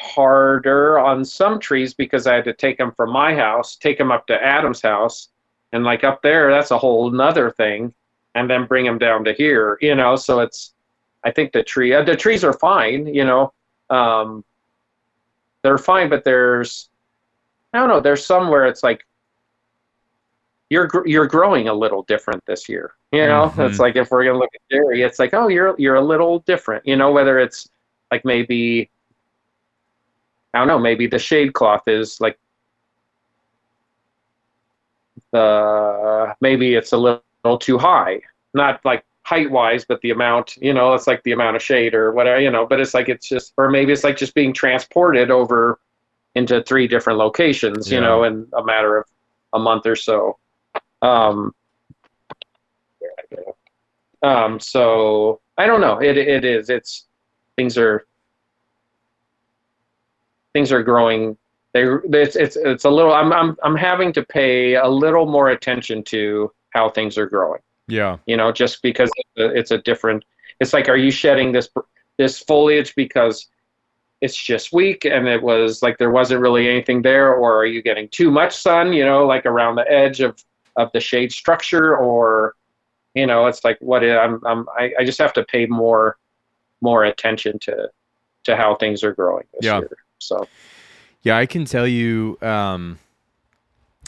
harder on some trees because I had to take them from my house, take them up to Adam's house, and like up there, that's a whole nother thing, and then bring them down to here, you know. So it's, I think the tree, uh, the trees are fine, you know, um, they're fine, but there's, I don't know, there's somewhere it's like you're you're growing a little different this year. You know, Mhm. it's like if we're gonna look at Jerry, it's like, oh, you're you're a little different. You know, whether it's like maybe I don't know, maybe the shade cloth is like the maybe it's a little, too high. Not like height wise, but the amount, you know, it's like the amount of shade or whatever, you know, but it's like it's just or maybe it's like just being transported over into three different locations, you know, in a matter of a month or so. Um, where'd I go? um, so I don't know. It it is. It's things are things are growing. They it's it's it's a little. I'm I'm I'm having to pay a little more attention to how things are growing. Yeah. You know, just because it's a, different. It's like, are you shedding this this foliage because it's just weak and it was like there wasn't really anything there, or are you getting too much sun? You know, like around the edge of of the shade structure, or you know, it's like what i- I'm I'm I, I just have to pay more more attention to to how things are growing this Yeah. year. So Yeah, I can tell you. Um,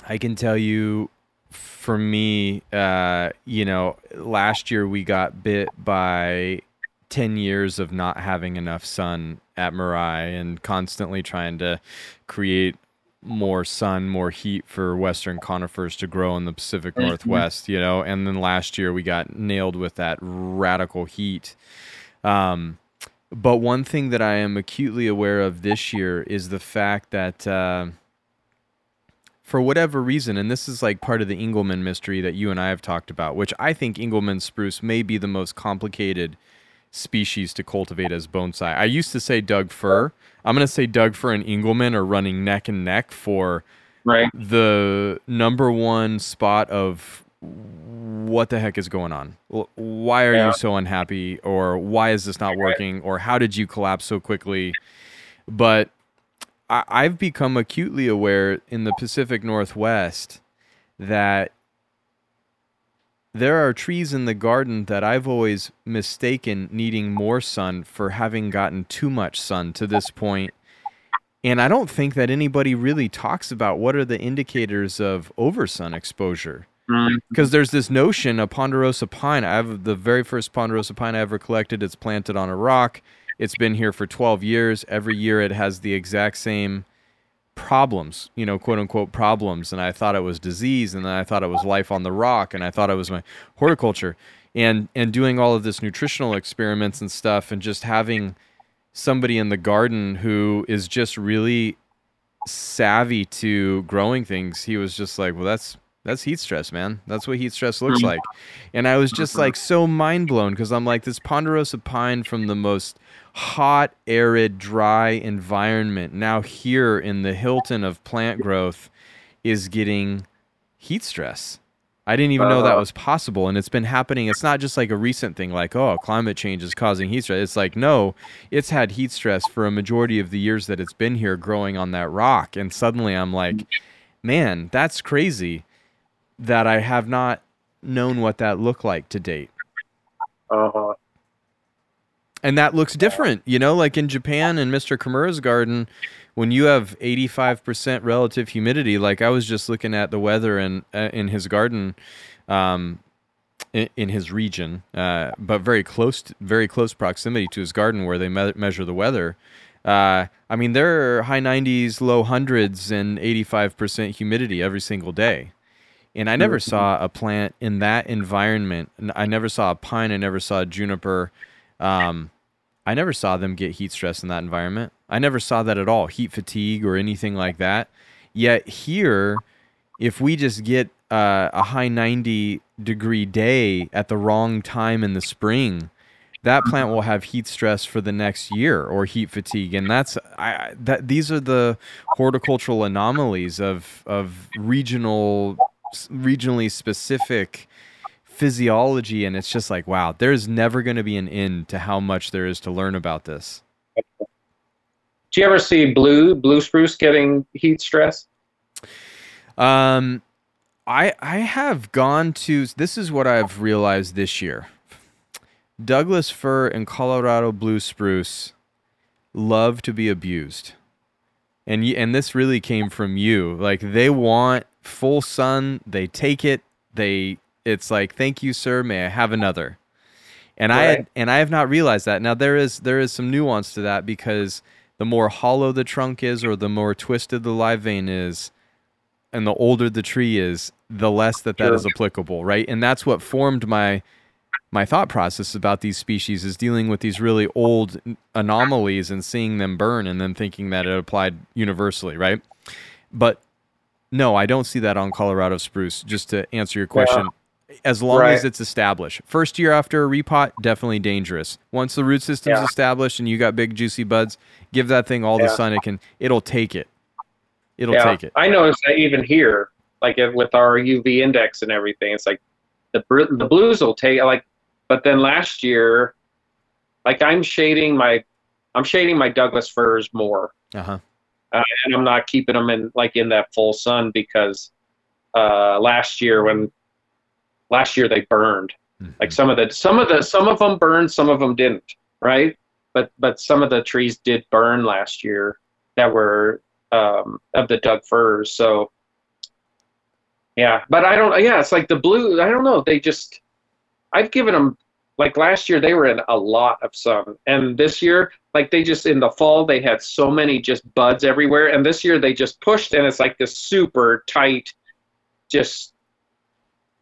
I can tell you. For me, uh, you know, last year we got bit by ten years of not having enough sun at Mirai and constantly trying to create more sun, more heat for Western conifers to grow in the Pacific Mhm. Northwest. You know, and then last year we got nailed with that radical heat. Um, but one thing that I am acutely aware of this year is the fact that, uh, for whatever reason, and this is like part of the Engelmann mystery that you and I have talked about, which I think Engelmann spruce may be the most complicated species to cultivate as bonsai. I used to say Doug fir. I'm going to say Doug fir and Engelmann are running neck and neck for right, the number one spot of what the heck is going on? Why are Yeah. you so unhappy? Or why is this not working? Or how did you collapse so quickly? But I- I've become acutely aware in the Pacific Northwest that there are trees in the garden that I've always mistaken needing more sun for having gotten too much sun to this point. And I don't think that anybody really talks about what are the indicators of oversun exposure. Mm, Because there's this notion of ponderosa pine. I have the very first ponderosa pine I ever collected. It's planted on a rock. It's been here for 12 years. Every year it has the exact same problems, you know, quote unquote problems. And I thought it was disease, and then I thought it was life on the rock, and I thought it was my horticulture. And and doing all of this nutritional experiments and stuff, and just having somebody in the garden who is just really savvy to growing things, he was just like, well, that's that's heat stress, man. That's what heat stress looks like. And I was just like so mind blown because I'm like this ponderosa pine from the most hot, arid, dry environment now here in the Hilton of plant growth is getting heat stress. I didn't even know that Uh. was possible. And it's been happening. It's not just like a recent thing, like, oh, climate change is causing heat stress. It's like, no, it's had heat stress for a majority of the years that it's been here growing on that rock. And suddenly I'm like, man, that's crazy that I have not known what that looked like to date. uh, huh. And that looks different, you know, like in Japan and Mr. Kimura's garden, when you have 85% relative humidity, like I was just looking at the weather in, uh, in his garden, um, in, in his region, uh, but very close, to, very close proximity to his garden where they me- measure the weather. Uh, I mean, there are high 90s, low hundreds, and 85% humidity every single day. And I never saw a plant in that environment. I never saw a pine. I never saw a juniper. Um, I never saw them get heat stress in that environment. I never saw that at all, heat fatigue or anything like that. Yet here, if we just get uh, a high 90 degree day at the wrong time in the spring, that plant will have heat stress for the next year or heat fatigue, and that's I, I- that. These are the horticultural anomalies of of regional, regionally specific physiology, and it's just like wow, there's never going to be an end to how much there is to learn about this. do you ever see blue blue spruce getting heat stress? Um, I I have gone to this is what I've realized this year. Douglas fir and Colorado blue spruce love to be abused. And you, and this really came from you. Like they want full sun, they take it, they it's like thank you sir, may I have another. And I had, and I have not realized that. Now there is there is some nuance to that because the more hollow the trunk is or the more twisted the live vein is and the older the tree is, the less that that Sure. is applicable, right? And that's what formed my my thought process about these species is dealing with these really old anomalies and seeing them burn and then thinking that it applied universally, right? But no, I don't see that on Colorado spruce. Just to answer your question, as long as it's established. First year after a repot, definitely dangerous. Once the root system's Yeah. established and you got big juicy buds, give that thing all the sun it can. It'll take it. It'll yeah, take it. I noticed that even here, like with our UV index and everything, it's like the the blues will take like, but then last year, like I'm shading my, I'm shading my Douglas firs more, Uh huh. Uh, and I'm not keeping them in like in that full sun because uh, last year when last year they burned. Like some of the some of the some of them burned some of them didn't right? But but some of the trees did burn last year that were um, of the Doug firs so yeah. But I don't yeah it's like the blue I don't know they just I've given them like last year they were in a lot of sun. And this year like they just in the fall they had so many just buds everywhere. And this year they just pushed and it's like this super tight just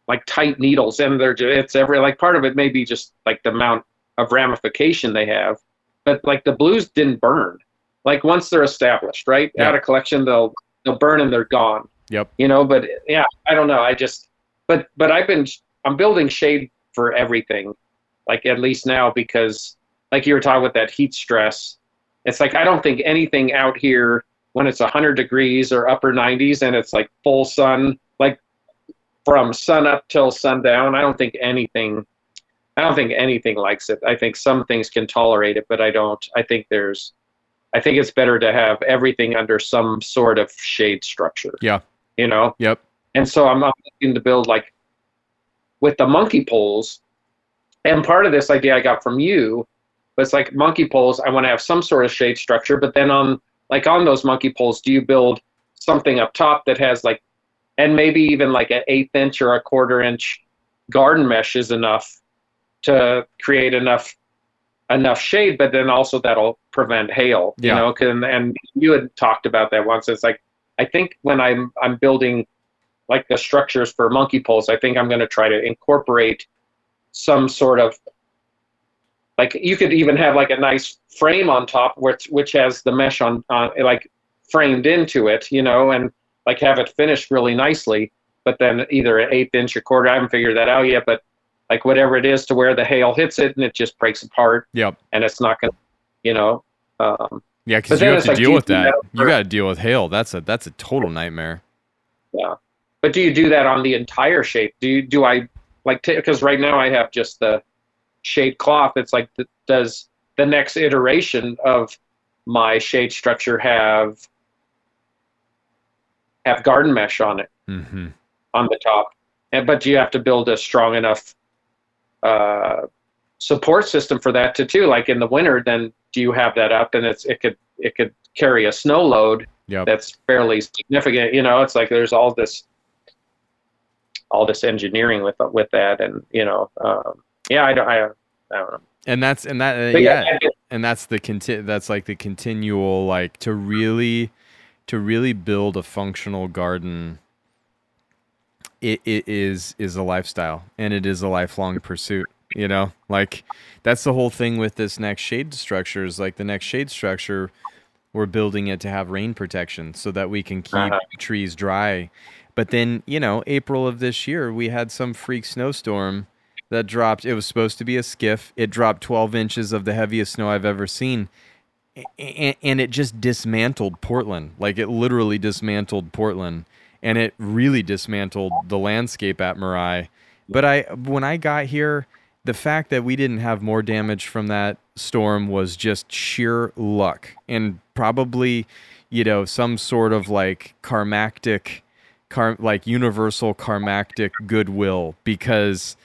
like tight needles. And they're ju- it's every like part of it may be just like the amount of ramification they have. But like the blues didn't burn. Like once they're established right? Yeah. out of collection they'll they'll burn and they're gone. Yep. you know but yeah i don't know. I just but but i've been i'm building shade for everything like at least now because like you were talking with that heat stress it's like i don't think anything out here when it's 100 degrees or upper 90s and it's like full sun like from sun up till sundown i don't think anything i don't think anything likes it i think some things can tolerate it but i don't i think there's i think it's better to have everything under some sort of shade structure Yeah. you know Yep. and so I'm I'm looking to build like with the monkey poles. And part of this idea I got from you, it's like monkey poles. I want to have some sort of shade structure, but then on like on those monkey poles, do you build something up top that has like, and maybe even like an eighth inch or a quarter inch garden mesh is enough to create enough enough shade, but then also that'll prevent hail. You Yeah. know, and, and you had talked about that once. It's like I think when I'm I'm building like the structures for monkey poles, I think I'm going to try to incorporate some sort of like you could even have like a nice frame on top which which has the mesh on on like framed into it, you know, and like have it finished really nicely. But then either an eighth inch or quarter, I haven't figured that out yet. But like whatever it is to where the hail hits it and it just breaks apart Yep. and it's not to, you know, um, Yeah, because you have to like, deal with that. that You got to deal with hail. That's a that's a total nightmare. Yeah. But do you do that on the entire shape? Do you do I like because right now I have just the shade cloth. It's like does the next iteration of my shade structure have have garden mesh on it hmm on the top? And but you have to build a strong enough uh, support system for that to too. Like in the winter, then do you have that up and it's it could it could carry a snow load Yep. that's fairly significant. You know, it's like there's all this, all this engineering with with that, and you know, um, yeah, I don't, I, I don't know. and that's and that uh, yeah, yeah, and that's the conti- that's like the continual like to really to really build a functional garden it, it is is a lifestyle and it is a lifelong pursuit you know like that's the whole thing with this next shade structure is like the next shade structure we're building it to have rain protection so that we can keep Uh-huh. trees dry but then you know april of this year we had some freak snowstorm that dropped it was supposed to be a skiff. It dropped 12 inches of the heaviest snow i've ever seen. And, and it just dismantled portland. Like it literally dismantled portland. And it really dismantled the landscape at Mirai. But I when I got here, the fact that we didn't have more damage from that storm was just sheer luck. And probably, you know, some sort of like karmactic car like universal karmactic goodwill because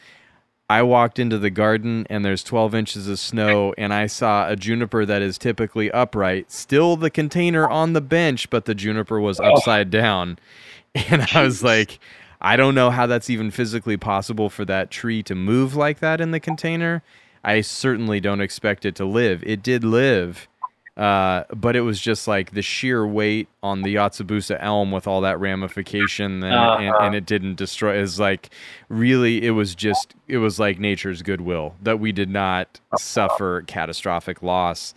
I walked into the garden and there's 12 inches of snow and I saw a juniper that is typically upright, still the container on the bench, but the juniper was upside down. And I was like, I don't know how that's even physically possible for that tree to move like that in the container. I certainly don't expect it to live. It did live, uh, but it was just like the sheer weight on the Yatsubusa elm with all that ramification, and, uh-huh. and, and, it didn't destroy. Is like really, it was just it was like nature's goodwill that we did not suffer catastrophic loss.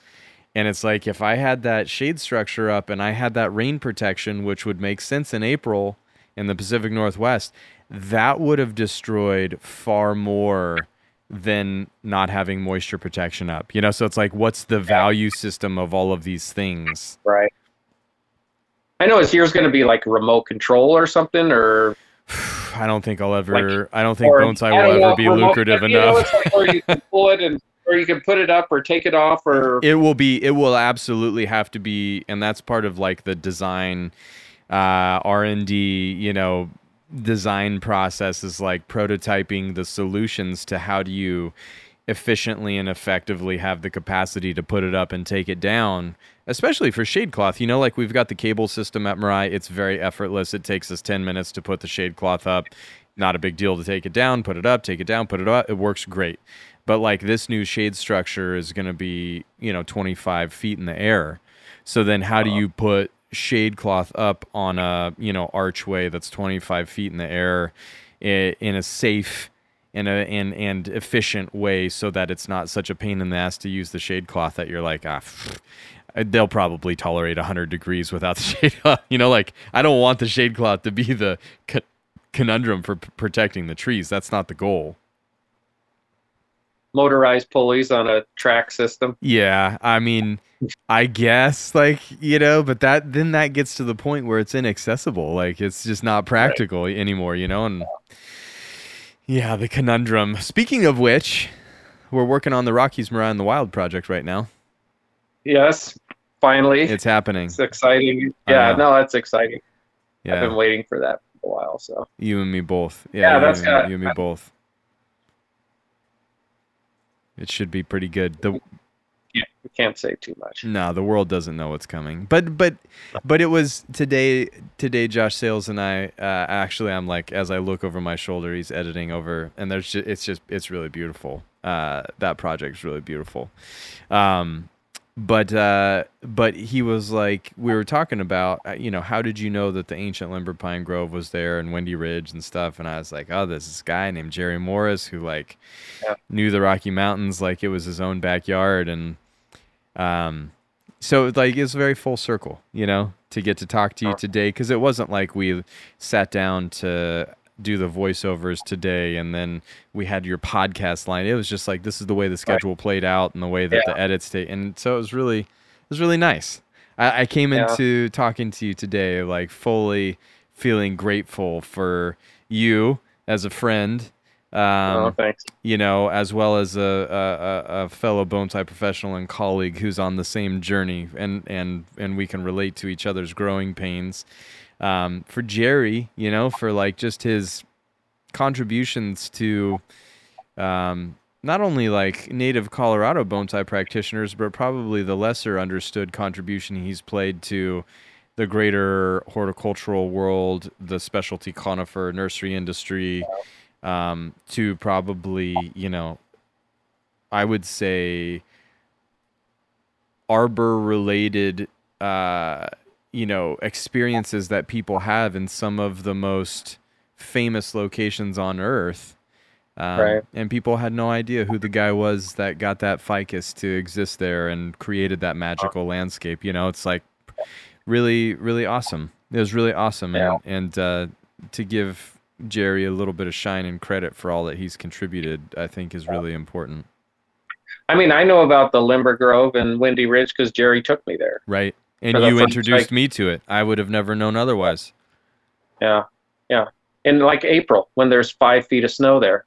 And it's like if I had that shade structure up and I had that rain protection, which would make sense in April in the Pacific Northwest, that would have destroyed far more than not having moisture protection up. You know, so it's like what's the value system of all of these things? Right. I know is yours going to be like remote control or something or I don't think I'll ever like, I don't think bonsai will ever be lucrative enough. Or you can pull it and or you can put it up or take it off or it will be it will absolutely have to be and that's part of like the design uh, r&d you know design process is like prototyping the solutions to how do you efficiently and effectively have the capacity to put it up and take it down especially for shade cloth. You know like we've got the cable system at Mirai. It's very effortless. It takes us 10 minutes to put the shade cloth up. Not a big deal to take it down put it up take it down put it up. It works great. But like this new shade structure is going to be you know 25 feet in the air. So then how do you put shade cloth up on a you know archway that's 25 feet in the air in a safe in a and and efficient way so that it's not such a pain in the ass to use the shade cloth that you're like ah they'll probably tolerate 100 degrees without the shade cloth you know like i don't want the shade cloth to be the conundrum for p- protecting the trees. That's not the goal motorized pulleys on a track system yeah i mean I guess, like you know, but that then that gets to the point where it's inaccessible. Like it's just not practical right. anymore, you know. And yeah, the conundrum. Speaking of which, we're working on the Rockies Mirai in the Wild project right now. Yes, finally, it's happening. It's exciting. Yeah, no, that's exciting. Yeah, I've been waiting for that for a while. So you and me both. Yeah, yeah that's you, you and me both. It should be pretty good. The yeah, we can't say too much. No, the world doesn't know what's coming. But but but it was today. Today, Josh Sales and I uh, actually, I'm like as I look over my shoulder, he's editing over, and there's just, it's just it's really beautiful. Uh, that project's really beautiful. Um, but uh, but he was like we were talking about uh, you know how did you know that the ancient limber pine grove was there and Windy Ridge and stuff? And I was like oh there's this guy named Jerry Morris who like yeah. knew the Rocky Mountains like it was his own backyard. And um so like it's very full circle you know to get to talk to you today. Because it wasn't like we sat down to do the voiceovers today and then we had your podcast line it was just like this is the way the schedule right. played out and the way that yeah. the edits take and so it was really it was really nice i, I came yeah. into talking to you today like fully feeling grateful for you as a friend um, oh, thanks. You know, as well as a, a, a fellow bonsai professional and colleague who's on the same journey, and and and we can relate to each other's growing pains um, for Jerry, you know, for like just his contributions to um, not only like native Colorado bonsai practitioners, but probably the lesser understood contribution he's played to the greater horticultural world, the specialty conifer nursery industry, um, to probably, you know, I would say arbor related uh, you know experiences that people have in some of the most famous locations on earth um, right. and people had no idea who the guy was that got that ficus to exist there and created that magical landscape you know? It's like really really awesome. It was really awesome yeah. and, and uh, to give jerry a little bit of shine and credit for all that he's contributed i think is really important. I mean i know about the limber grove and windy ridge because jerry took me there. Right and you introduced me to it. I would have never known otherwise. Yeah, yeah. In like April, when there's five feet of snow there,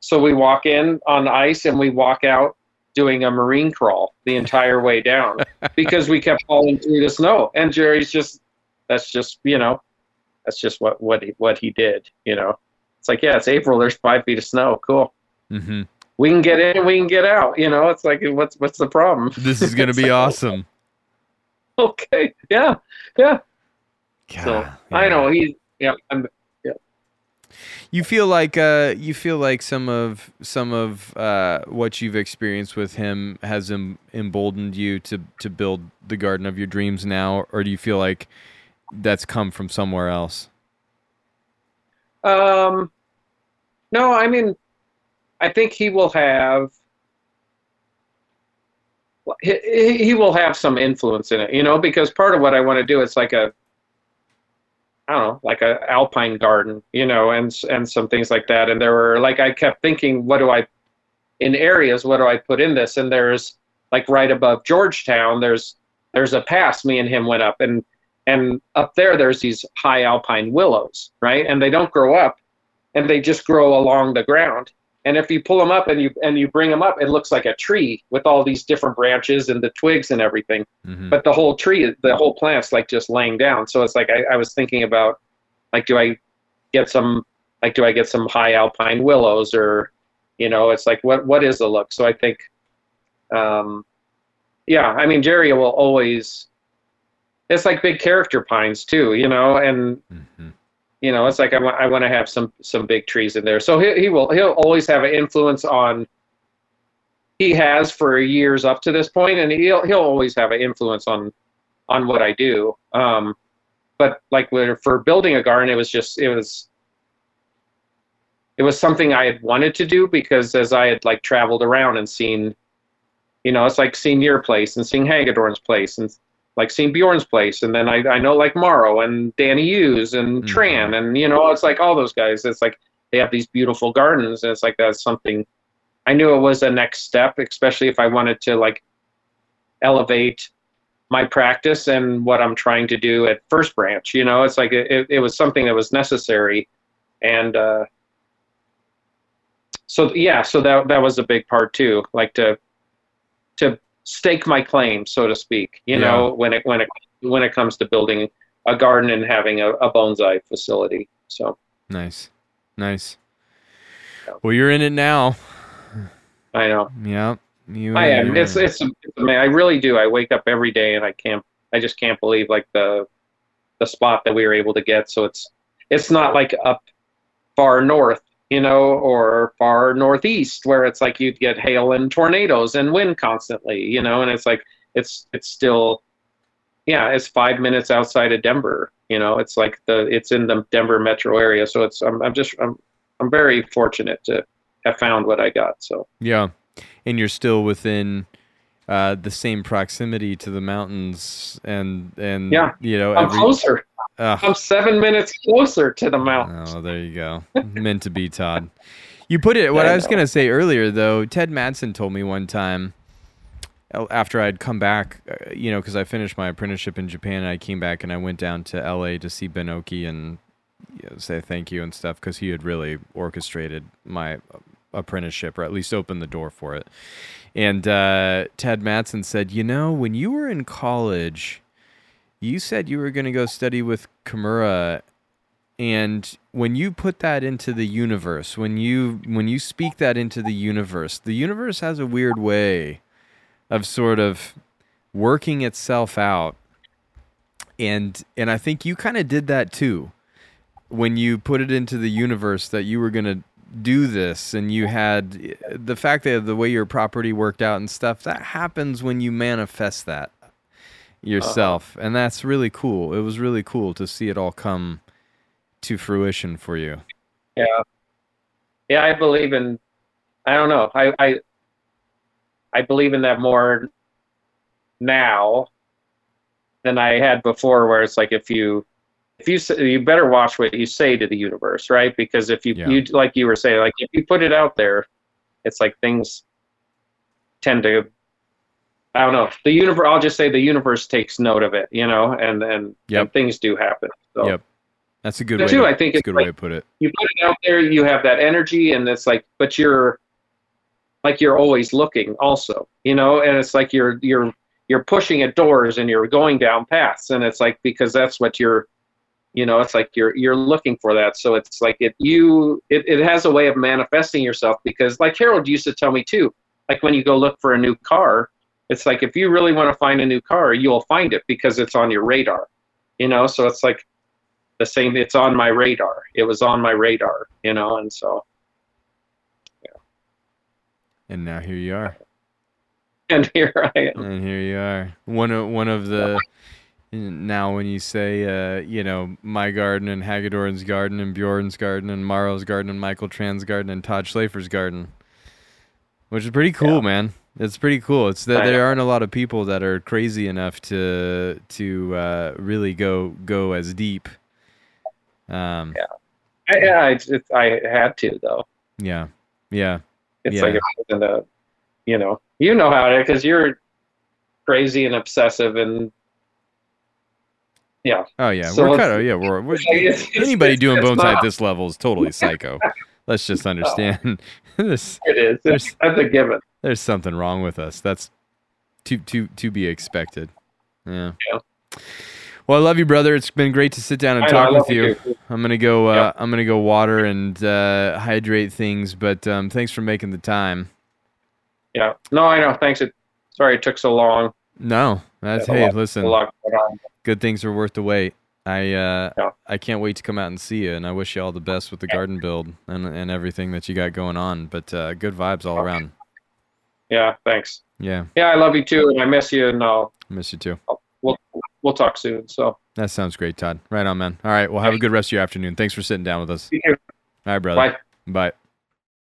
so we walk in on ice and we walk out doing a marine crawl the entire way down because we kept falling through the snow. And Jerry's just, that's just, you know, that's just what what he, what he did. You know, it's like yeah, it's April. There's five feet of snow. Cool. Mm-hmm. We can get in. We can get out. You know, it's like what's what's the problem? This is gonna be like, awesome. Okay. Yeah. Yeah. God, so yeah. I know he's yeah. I'm, You feel like uh, you feel like some of some of uh, what you've experienced with him has em- emboldened you to to build the garden of your dreams now, or do you feel like that's come from somewhere else? Um, no, I mean, I think he will have. He, he will have some influence in it, you know, because part of what I want to do is like a, I don't know, like a alpine garden, you know, and and some things like that. And there were like I kept thinking, what do I, in areas, what do I put in this? And there's like right above Georgetown, there's there's a pass me and him went up, and and up there there's these high alpine willows, right? And they don't grow up, and they just grow along the ground. And if you pull them up and you and you bring them up, it looks like a tree with all these different branches and the twigs and everything. Mm-hmm. But the whole tree, the whole plant's like just laying down. So it's like I, I was thinking about, like, do I get some, like, do I get some high alpine willows or, you know, it's like what what is the look? So I think, um, yeah, I mean Jerry will always. It's like big character pines too, you know, and Mm-hmm. You know it's like i want i want to have some some big trees in there. So he, he will he'll always have an influence on he has for years up to this point and he'll he'll always have an influence on on what i do. Um but like for building a garden it was just it was it was something i had wanted to do because as i had like traveled around and seen you know it's like seeing your place and seeing hagedorn's place and like seeing Bjorn's place, and then I, I know like Mauro and Danny Hughes and Mhm. Tran, and you know it's like all those guys. It's like they have these beautiful gardens, and it's like that's something. I knew it was a next step, especially if I wanted to like elevate my practice and what I'm trying to do at First Branch. You know, it's like it, it was something that was necessary, and uh, so yeah, so that that was a big part too, like to to stake my claim, so to speak. You Yeah. know, when it when it when it comes to building a garden and having a, a bonsai facility. So Nice, nice. Yeah. Well, you're in it now. I know Yeah, you. I am. It's it's, it's man, I really do. I wake up every day and I can't. I just can't believe like the the spot that we were able to get. So it's it's not like up far north, you know, or far northeast where it's like you'd get hail and tornadoes and wind constantly, you know, and it's like it's it's still yeah, it's five minutes outside of Denver. You know, it's like the it's in the Denver metro area. So it's I'm I'm just I'm I'm very fortunate to have found what I got. So Yeah, and you're still within uh, the same proximity to the mountains, and and Yeah, you know I'm every. closer. Ugh. I'm seven minutes closer to the mountains. Oh, there you go. Meant to be, Todd. You put it. What I I, was gonna say earlier, though, Ted Matson told me one time after I'd come back, uh, you know, because I finished my apprenticeship in Japan, and I came back and I went down to L.A. to see Ben Oki and you know, say thank you and stuff because he had really orchestrated my uh, apprenticeship, or at least opened the door for it. And uh, Ted Matson said, you know, when you were in college, you said you were going to go study with Kimura and when you put that into the universe when you when you speak that into the universe the universe has a weird way of sort of working itself out. And and i think you kind of did that too when you put it into the universe that you were going to do this and you had the fact that the way your property worked out and stuff that happens when you manifest that Uh-huh. yourself and that's really cool it was really cool to see it all come to fruition for you Yeah, yeah. I believe in. I don't know. I I I believe in that more now than I had before. Where it's like if you if you you better watch what you say to the universe, right? Because if you Yeah. you like you were saying, like if you put it out there, it's like things tend to. I don't know. The universe. I'll just say the universe takes note of it, you know, and and, Yep. and things do happen. So. Yep. that's a good way too, to, I think that's a good like- way to put it you put it out there, you have that energy, and it's like, but you're like you're always looking, also, you know, and it's like you're you're you're pushing at doors and you're going down paths, and it's like because that's what you're You know, it's like you're you're looking for that. So it's like it you it, it has a way of manifesting yourself because like Harold used to tell me too, like when you go look for a new car, it's like if you really want to find a new car, you'll find it because it's on your radar. You know, so it's like the same it's on my radar. It was on my radar, you know, and so Yeah. And now here you are. and here I am. And here you are. One of one of the now when you say uh, you know my garden and Hagedorn's garden and Bjorn's garden and Mauro's garden and Michael Tran's garden and Todd Schlafer's garden, which is pretty cool, Yeah. man. It's pretty cool. It's that there aren't a lot of people that are crazy enough to to uh, really go go as deep. Um, Yeah. I, yeah, it's, it's, I had to though. yeah, yeah, It's Yeah. like it a, you know, you know how it is because you're crazy and obsessive and yeah. Oh yeah, So we're kind of yeah. We're, we're It's- anybody it's- doing bone at this level is totally psycho. Let's just understand this. It is. It's, that's a given. There's something wrong with us. That's to to to be expected. Yeah. Yeah. Well, I love you, brother. It's been great to sit down and I talk love with you. too. I'm gonna go. Uh. I'm gonna go water and uh, hydrate things. But um, thanks for making the time. Yeah. No, I know. Thanks. It, sorry it took so long. No, that's hey. lot- Listen, A lot going on. good things are worth the wait. I uh, Yeah. I can't wait to come out and see you, and I wish you all the best with the garden build and and everything that you got going on. But uh, good vibes all around. Yeah. Thanks. Yeah, Yeah, I love you too, and I miss you, and I'll, miss you too. we'll we'll talk soon. So. That sounds great, Todd. Right on, man. All right. Well, have a good rest of your afternoon. Thanks for sitting down with us. All right, brother. Bye. Bye.